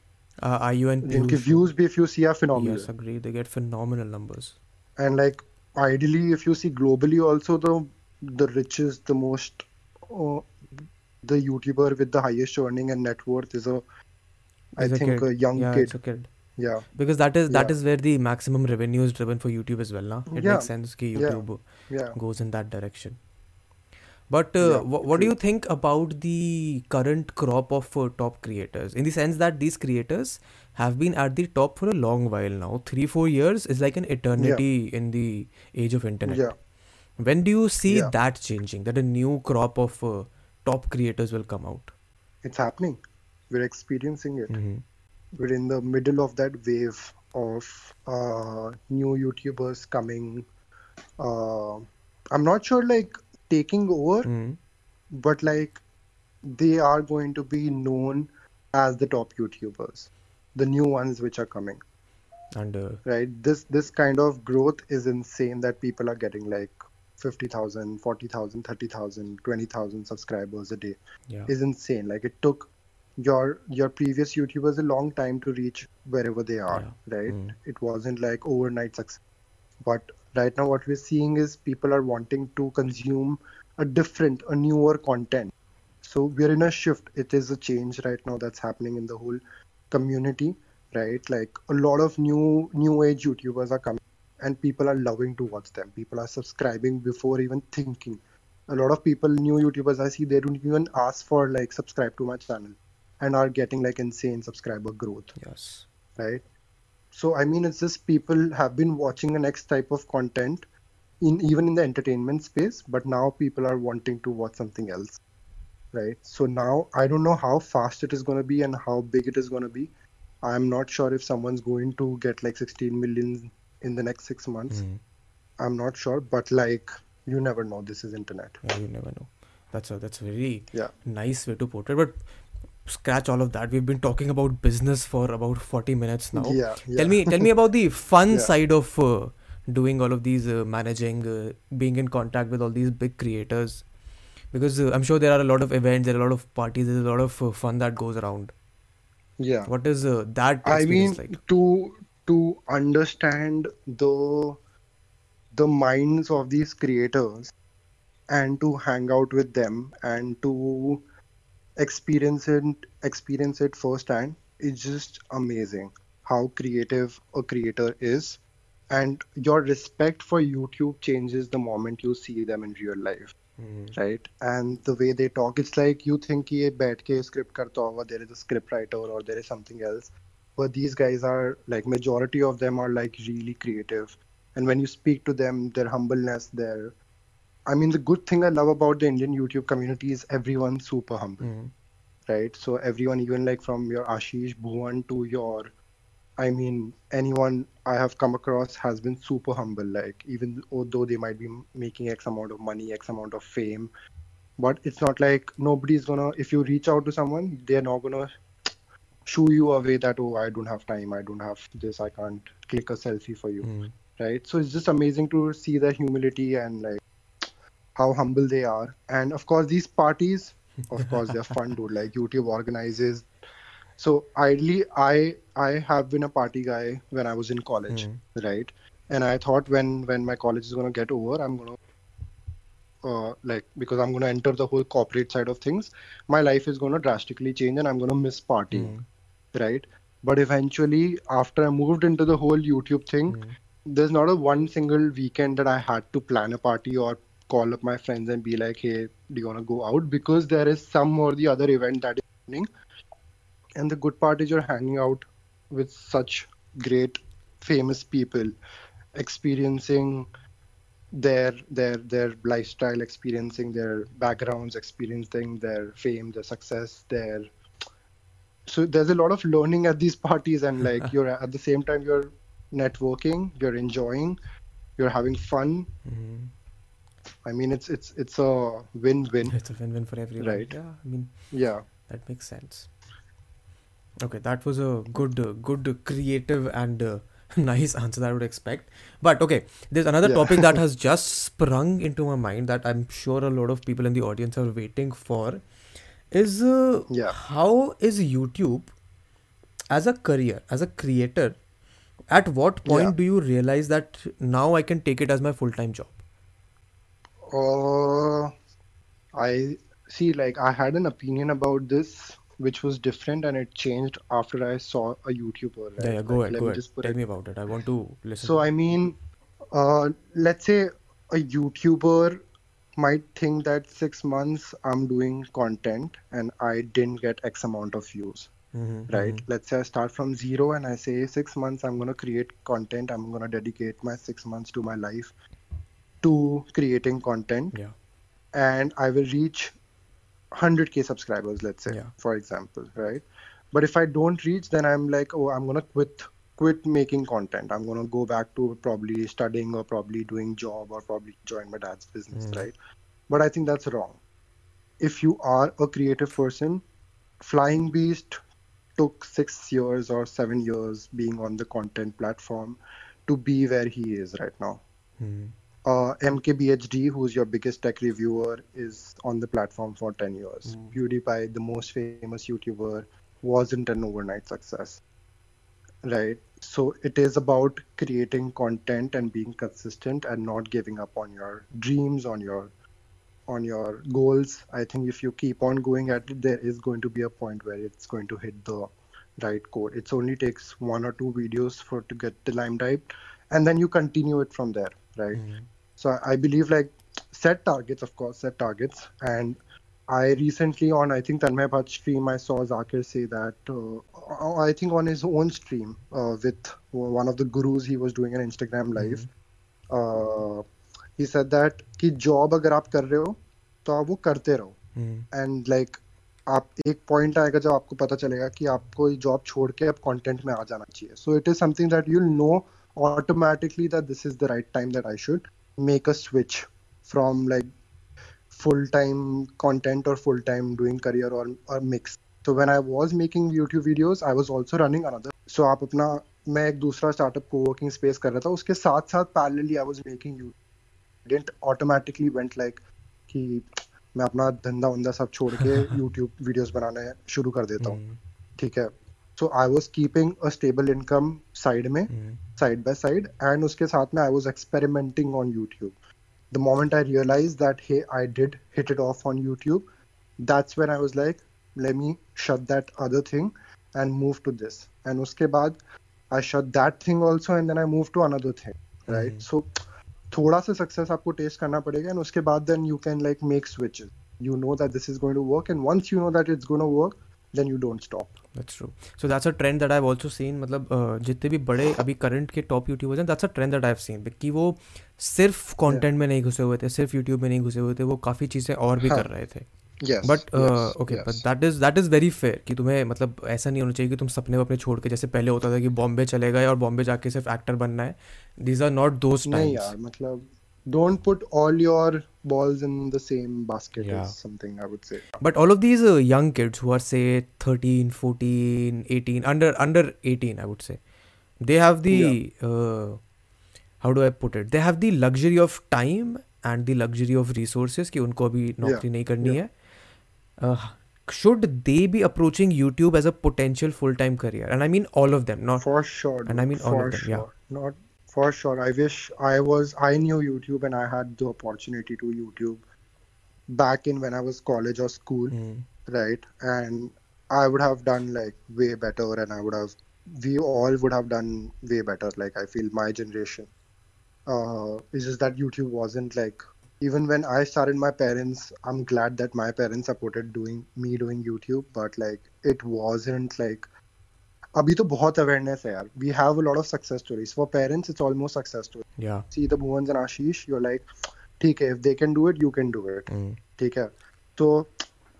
IU and जिनके Piyush, व्यूज भी if you see are phenomenal Yes, agree. They get phenomenal numbers. and like ideally if you see globally also the the richest the most uh, the youtuber with the highest earning and net worth is a I It's a think kid. a young yeah, kid It's a kid. yeah Because that is that Yeah. is where the maximum revenue is driven for YouTube as well, now. It Yeah. makes sense that YouTube yeah goes in that direction. But uh, what do you think about the current crop of uh, top creators? In the sense that these creators have been at the top for a long while now. Three, four years is like an eternity in the age of internet. yeah When do you see that changing? That a new crop of uh, top creators will come out? it's happening we're experiencing it Mhm. we're in the middle of that wave of uh, new YouTubers coming. Uh, I'm not sure like taking over, Mm. but like they are going to be known as the top YouTubers, the new ones which are coming. And uh, Right? This this kind of growth is insane that people are getting like 50,000, 40,000, 30,000, 20,000 subscribers a day yeah, is insane. Like it took your your previous YouTubers a long time to reach wherever they are, right? Mm. It wasn't like overnight success. But right now what we're seeing is people are wanting to consume a different, a newer content. So we're in a shift. It is a change right now that's happening in the whole community, right? Like a lot of new new age YouTubers are coming and people are loving to watch them. People are subscribing before even thinking. A lot of people, new YouTubers I see, they don't even ask for like subscribe to my channel and are getting like insane subscriber growth, yes, right? So I mean, it's just people have been watching the next type of content in even in the entertainment space, but now people are wanting to watch something else, right? So now I don't know how fast it is going to be and how big it is going to be. I'm not sure if someone's going to get like 16 million in the next six months. Mm. I'm not sure, but like you never know. This is internet. yeah, you never know. That's a that's a very Yeah. nice way to put it. But scratch all of that. We've been talking about business for about forty minutes now. Yeah. yeah. Tell me, tell me about the fun Yeah. side of uh, doing all of these, uh, managing, uh, being in contact with all these big creators, because uh, I'm sure there are a lot of events, there are a lot of parties, there's a lot of uh, fun that goes around. yeah. What is uh, that I mean, like? to to understand the the minds of these creators and to hang out with them and to experience it experience it firsthand is just amazing how creative a creator is. And your respect for youtube changes the moment you see them in real life mm. right? And the way they talk it's like you think ye bad case script karta hoga there is a script writer or there is something else but these guys are like majority of them are like really creative. And when you speak to them their humbleness their I mean the good thing I love about the Indian YouTube community is everyone's super humble Mm. right? So everyone even like from your Ashish Bhuvan to your I mean anyone I have come across has been super humble like even although they might be making x amount of money x amount of fame. But it's not like nobody's gonna if you reach out to someone they're not gonna shoo you away that oh I don't have time I don't have this I can't click a selfie for you Mm. right so it's just amazing to see their humility and like how humble they are and of course these parties of course they're fun dude like youtube organizes so ideally i i have been a party guy when i was in college Mm. right and i thought when when my college is going to get over i'm going to uh, like because i'm going to enter the whole corporate side of things my life is going to drastically change and i'm going to miss partying Mm. Right but eventually after i moved into the whole youtube thing Mm. there's not a one single weekend that I had to plan a party or call up my friends and be like, hey, do you want to go out? Because there is some or the other event that is happening. And the good part is you're hanging out with such great, famous people, experiencing their their their lifestyle, experiencing their backgrounds, experiencing their fame, their success, their so there's a lot of learning at these parties and like you're at the same time you're networking you're enjoying you're having fun Mm. i mean it's it's it's a win-win It's a win-win for everyone. Right. Yeah, I mean yeah that makes sense. Okay, that was a good, uh, good uh, creative and uh, nice answer that I would expect. But okay, there's another Yeah. topic that has just sprung into my mind that I'm sure a lot of people in the audience are waiting for. Is uh, Yeah. how is YouTube as a career, as a creator? At what point Yeah. do you realize that now I can take it as my full-time job? uh i see like i had an opinion about this which was different and it changed after i saw a youtuber right? Yeah, yeah, go Like, ahead, go ahead. Tell it me about it. I want to listen. So I mean, uh, let's say a YouTuber might think that six months I'm doing content and I didn't get X amount of views, Mhm, right? mhm. Let's say I start from zero and I say six months I'm gonna create content. I'm gonna dedicate my six months to my life to creating content, Yeah. and I will reach 100k subscribers. Let's say, Yeah. for example, right? but if i don't reach then i'm like oh i'm gonna quit quit making content i'm gonna go back to probably studying or probably doing job or probably join my dad's business Mm. right but i think that's wrong if you are a creative person flying beast took six years or seven years being on the content platform to be where he is right now Hmm. uh, MKBHD, who's your biggest tech reviewer, is on the platform for 10 years. Mm. PewDiePie, the most famous YouTuber, wasn't an overnight success. Right? So it is about creating content and being consistent and not giving up on your dreams, on your on your goals. I think if you keep on going at it, there is going to be a point where it's going to hit the right core. It only takes one or two videos for to get the lime limelight, and then you continue it from there, right? Hmm. So I believe like set targets, of course, set targets. And I recently on I think Tanmay Bhatt stream I saw Zakir say that uh, I think on his own stream uh, with one of the gurus he was doing an Instagram live. Uh, he said that कि job अगर आप कर रहे हो तो आप वो करते रहो Hmm. एंड लाइक आप एक पॉइंट आएगा जब आपको पता चलेगा कि आपको ये जॉब छोड़ के अब कंटेंट में आ जाना चाहिए so it is something that you know automatically that this is the right time that I should make a switch from like full time content or full time doing career or, or mix. So when I was making YouTube videos, I was also running another. So आप अपना मैं एक दूसरा startup को working space कर रहा था उसके साथ साथ parallelly I was making you didn't automatically went like कि मैं अपना धंधा वंदा सब छोड़ के यूट्यूब वीडियोस बनाने शुरू कर देता हूँ Hmm. ठीक है so I was keeping a stable income side में Hmm. side by side and उसके साथ में I was experimenting on YouTube. The moment I realized that hey I did hit it off on YouTube, that's when I was like let me shut that other thing and move to this. And उसके बाद I shut that thing also and then I moved to another thing, right? Mhm. So थोड़ा सा success आपको test करना पड़ेगा and उसके बाद then you can like make switches. You know that this is going to work and once you know that it's going to work, Then you don't stop. That's true. So that's a trend that I've also seen. मतलब जितने भी बड़े अभी current के top YouTubers हैं that's a trend that I've seen कि वो सिर्फ़ कंटेंट में नहीं घुसे हुए थे सिर्फ़ यूट्यूब में नहीं घुसे हुए थे वो काफ़ी चीज़ें और भी हाँ. कर रहे थे Yes. But okay. But that is that is very fair कि तुम्हें मतलब ऐसा नहीं होना चाहिए कि तुम सपने अपने छोड़ के जैसे पहले होता था कि बॉम्बे चले गए और बॉम्बे जाके सिर्फ़ एक्टर बनना है दीज आर नॉट नहीं यार मतलब don't put all your balls in the same basket Yeah. is something I would say. But all of these uh, young kids who are say 13, 14, 18, under under 18, I would say, they have the uh, how do I put it? They have the luxury of time and the luxury of resources कि उनको अभी नौकरी नहीं करनी है. Uh, should they be approaching YouTube as a potential full-time career? And I mean all of them, not For sure. And I dude, mean all for of them, sure. yeah. Not for sure. I wish I was I knew YouTube and I had the opportunity to YouTube back in when I was college or school, Mm, right? And I would have done like way better and I would have we all would have done way better. Like I feel my generation. Uh it's just that YouTube wasn't like even when I started my parents, I'm glad that my parents supported doing me doing YouTube, but like it wasn't like अभी तो बहुत awareness है यार। We have a lot of success stories for parents it's almost success story या see the Bhuvans and Ashish you are like ठीक है if they can do it you can do it ठीक है? तो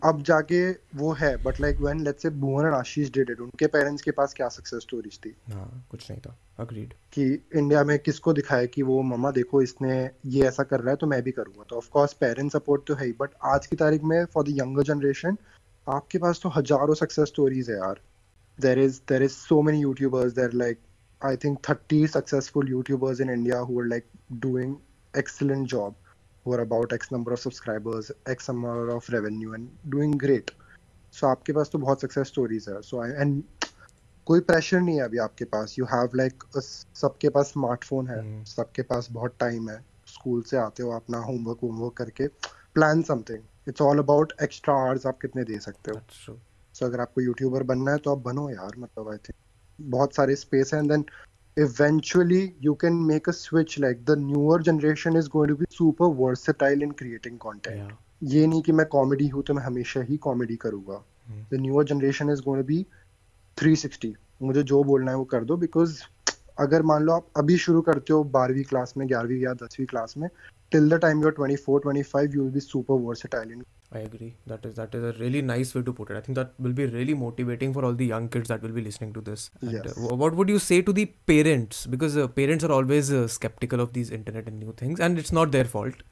अब जाके वो है but like when let's say Bhuvan and Ashish did it उनके पेरेंट्स के पास क्या सक्सेस स्टोरीज थी? हाँ कुछ नहीं था। अग्रीड कि इंडिया में किसको दिखाया कि वो मम्मा देखो इसने ये ऐसा कर रहा है तो मैं भी करूँगा। तो ऑफ़ कोर्स पेरेंट सपोर्ट तो है ही बट आज की तारीख में फॉर द यंगर जनरेशन आपके पास तो हज़ारों सक्सेस स्टोरीज है यार। There is there is so many YouTubers there like I think 30 successful YouTubers in India who are like doing excellent job who are about x number of subscribers x number of revenue and doing great. So आपके पास तो बहुत success stories है। So and कोई pressure नहीं है अभी आपके पास। You have like सबके पास स्मार्टफ़ोन है। हम्म। सबके पास बहुत टाइम है। स्कूल से आते हो अपना होमवर्क होमवर्क करके plan something it's all about extra hours आप कितने दे सकते हो. सो अगर आपको यूट्यूबर बनना है तो आप बनो यार मतलब आई थिंक बहुत सारे स्पेस है and then eventually you can make a switch like the newer generation is going to be super versatile in creating content Yeah. ये नहीं कि मैं कॉमेडी हूँ तो मैं हमेशा ही कॉमेडी करूँगा। The newer generation is going to be 360 मुझे जो बोलना है वो कर दो बिकॉज़ अगर मान लो आप अभी शुरू करते हो बारहवीं क्लास में ग्यारहवीं या दसवीं क्लास में till the time you are 24 25 you will be super versatile in I agree. That is that is a really nice way to put it. I think that will be really motivating for all the young kids that will be listening to this. And, Yes. uh, wh- what would you say to the parents? Because uh, parents are always uh, skeptical of these internet and new things, and it's not their fault.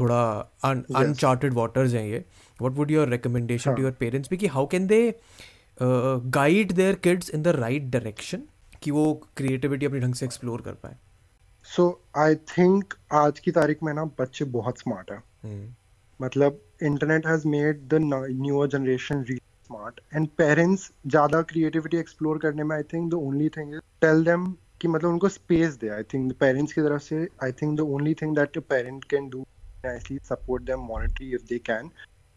थोड़ा un- Yes. uncharted waters हैं ये. What would your recommendation to हाँ. your parents be? कि how can they uh, guide their kids in the right direction? कि वो creativity अपने ढंग से explore कर पाए. सो आई थिंक आज की तारीख में ना बच्चे बहुत स्मार्ट है Hmm. मतलब internet has made the newer generation री स्मार्ट एंड पेरेंट्स ज्यादा क्रिएटिविटी एक्सप्लोर करने में I think the only thing is tell them कि मतलब उनको स्पेस दे आई थिंक पेरेंट्स की तरफ से I think the only thing that a parent can do actually support them monetarily if they can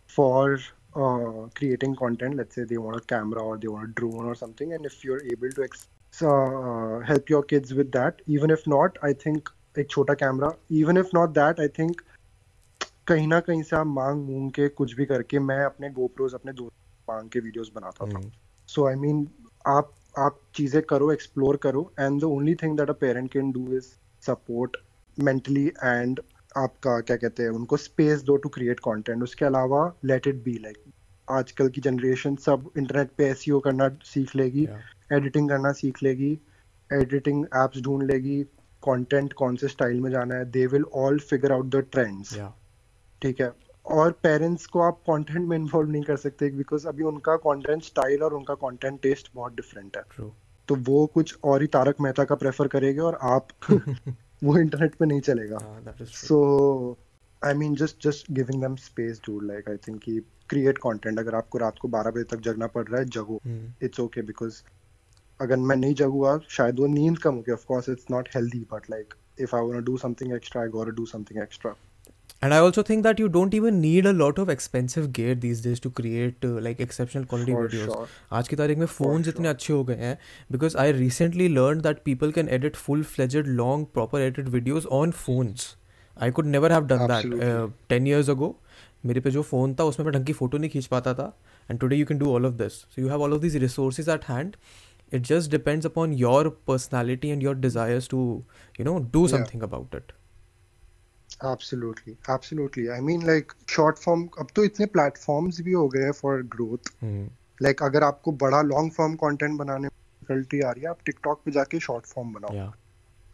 for uh, creating content let's say they want a camera or they want a drone or something and if you're able to ex- uh, help your kids with that even if not i think एक छोटा camera even if not that i think कहीं ना कहीं से आप मांग मूंग के कुछ भी करके मैं अपने गोप्रोज अपने दोस्त मांग के वीडियोस बनाता था. सो आई मीन आप आप चीज़ें करो एक्सप्लोर करो and the only thing that a parent can do is support mentally and आपका क्या कहते हैं उनको स्पेस दो टू क्रिएट कंटेंट उसके अलावा लेट इट बी लाइक आजकल की जनरेशन सब इंटरनेट पे एस करना सीख लेगी एडिटिंग Yeah. करना सीख लेगी एडिटिंग एप्स ढूंढ लेगी कंटेंट कौन से स्टाइल में जाना है they will all figure out the trends. ठीक है और पेरेंट्स को आप कंटेंट में इन्वॉल्व नहीं कर सकते बिकॉज़ अभी उनका कंटेंट स्टाइल और उनका कंटेंट टेस्ट बहुत डिफरेंट है True. तो वो कुछ और ही तारक मेहता का प्रेफर करेंगे और आप वो इंटरनेट पे नहीं चलेगा. So I mean just just giving them space do like I think कि क्रिएट कंटेंट अगर आपको रात को 12 बजे तक जगना पड़ रहा है जगो. इट्स ओके बिकॉज़ अगर मैं नहीं जगूँगा शायद वो नींद कम होगी of course it's not healthy but like if I want to do something extra I got do something extra And I also think that you don't even need a lot of expensive gear these days to create uh, like exceptional quality For videos. sure. आज की तारीख में phones इतने अच्छे हो गए हैं because I recently learned that people can edit full-fledged long proper edited videos on phones. I could never have done that Absolutely. uh, 10 years ago. मेरे पे जो फ़ोन था उसमें मैं ढंग की फ़ोटो नहीं खींच पाता था and today you can do all of this. So you have all of these resources at hand. It just depends upon your personality and your desires to you know do Yeah. something about Absolutely, absolutely. I mean, like short form. अब तो इतने platforms भी हो गए हैं for growth. Hmm. Like अगर आपको बड़ा long form content बनाने में difficulty आ रही है, आप TikTok पे जाके short form बनाओ. Yeah.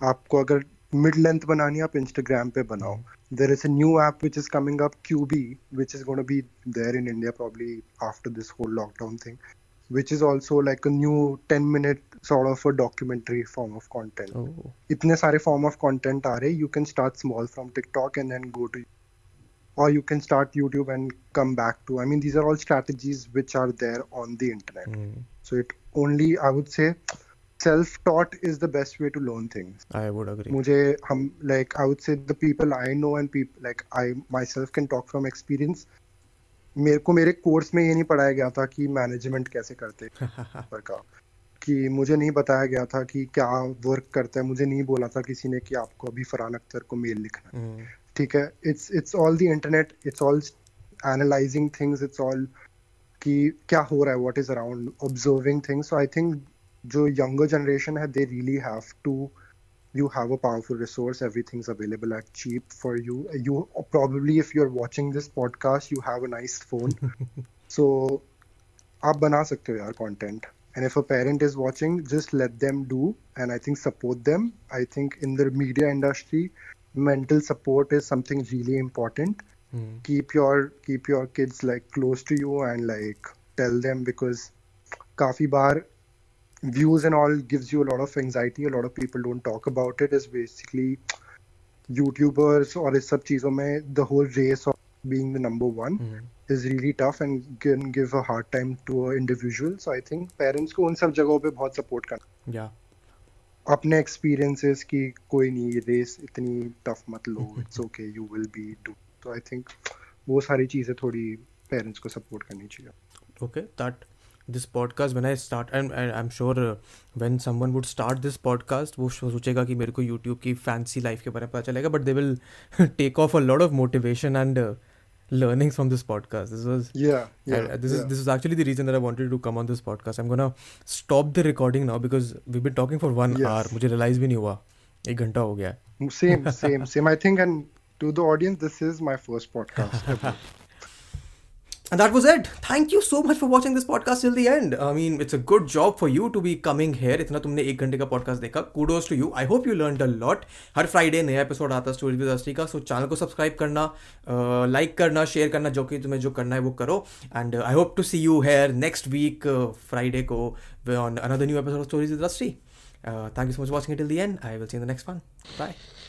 आपको अगर mid length बनानी है, आप Instagram पे बनाओ. There is a new app which is coming up, QB, which is going to be there in India probably after this whole lockdown thing, which is also like a new 10 minute sort of a documentary form of content. Oh. इतने सारे form of content आ रहे you can start small from TikTok and then go to or you can start youtube and come back to i mean these are all strategies which are there on the internet Hmm. so it only i would say self taught is the best way to learn things I would agree. मुझे हम like i would say the people i know and people like i myself can talk from experience मेरे को मेरे course में ये नहीं पढ़ाया गया था कि मैनेजमेंट कैसे करते हैं का कि मुझे नहीं बताया गया था कि क्या वर्क करता है। मुझे नहीं बोला था किसी ने कि आपको अभी फरहान अख्तर को मेल लिखना है। Hmm. ठीक है? It's it's all the internet it's all analysing things it's all कि क्या हो रहा है what is around observing things so I think जो यंगर जनरेशन है they really have to you have a powerful resource everything's available at cheap for you you probably if you're watching this podcast you have a nice phone so आप बना सकते हो यार content and if a parent is watching just let them do and i think support them i think in the media industry mental support is something really important Hmm. keep your keep your kids like close to you and like tell them because काफी बार views and all gives you a lot of anxiety a lot of people don't talk about it is basically youtubers और इस सब चीज़ों में the whole race of being the number one Hmm. is really tough and can give a hard time to an individual so i think parents को उन सब जगहों पे बहुत support करना Yeah. अपने experiences की कोई नहीं रेस इतनी टफ मत लो it's okay you will be do तो आई थिंक वो सारी चीज़ें थोड़ी पेरेंट्स को सपोर्ट करनी चाहिए Okay. That दिस पॉडकास्ट बनाए start and I am sure when someone would start this podcast वो सोचेगा कि मेरे को यूट्यूब की फैंसी लाइफ के बारे में पता चलेगा but they will take off a lot of motivation and learnings from this podcast this was this is this is actually the reason there I wanted to come on this podcast I am gonna stop the recording now because we be talking for one hour मुझे realise भी नहीं हुआ. एक घंटा हो गया. है same same same I think and to the audience this is my first podcast And that was it. Thank you so much for watching this podcast till the end. I mean, it's a good job for you to be coming here. इतना तुमने एक घंटे का podcast देखा. Kudos to you. I hope you learned a lot. Her Friday नया episode आता है Stories with Astri का. So channel को subscribe करना, uh, like करना, share करना, जो कि तुम्हें जो करना है वो करो. And uh, I hope to see you here next week, uh, Friday को on another new episode of Stories with Astri. Uh, thank you so much for watching it till the end. I will see you in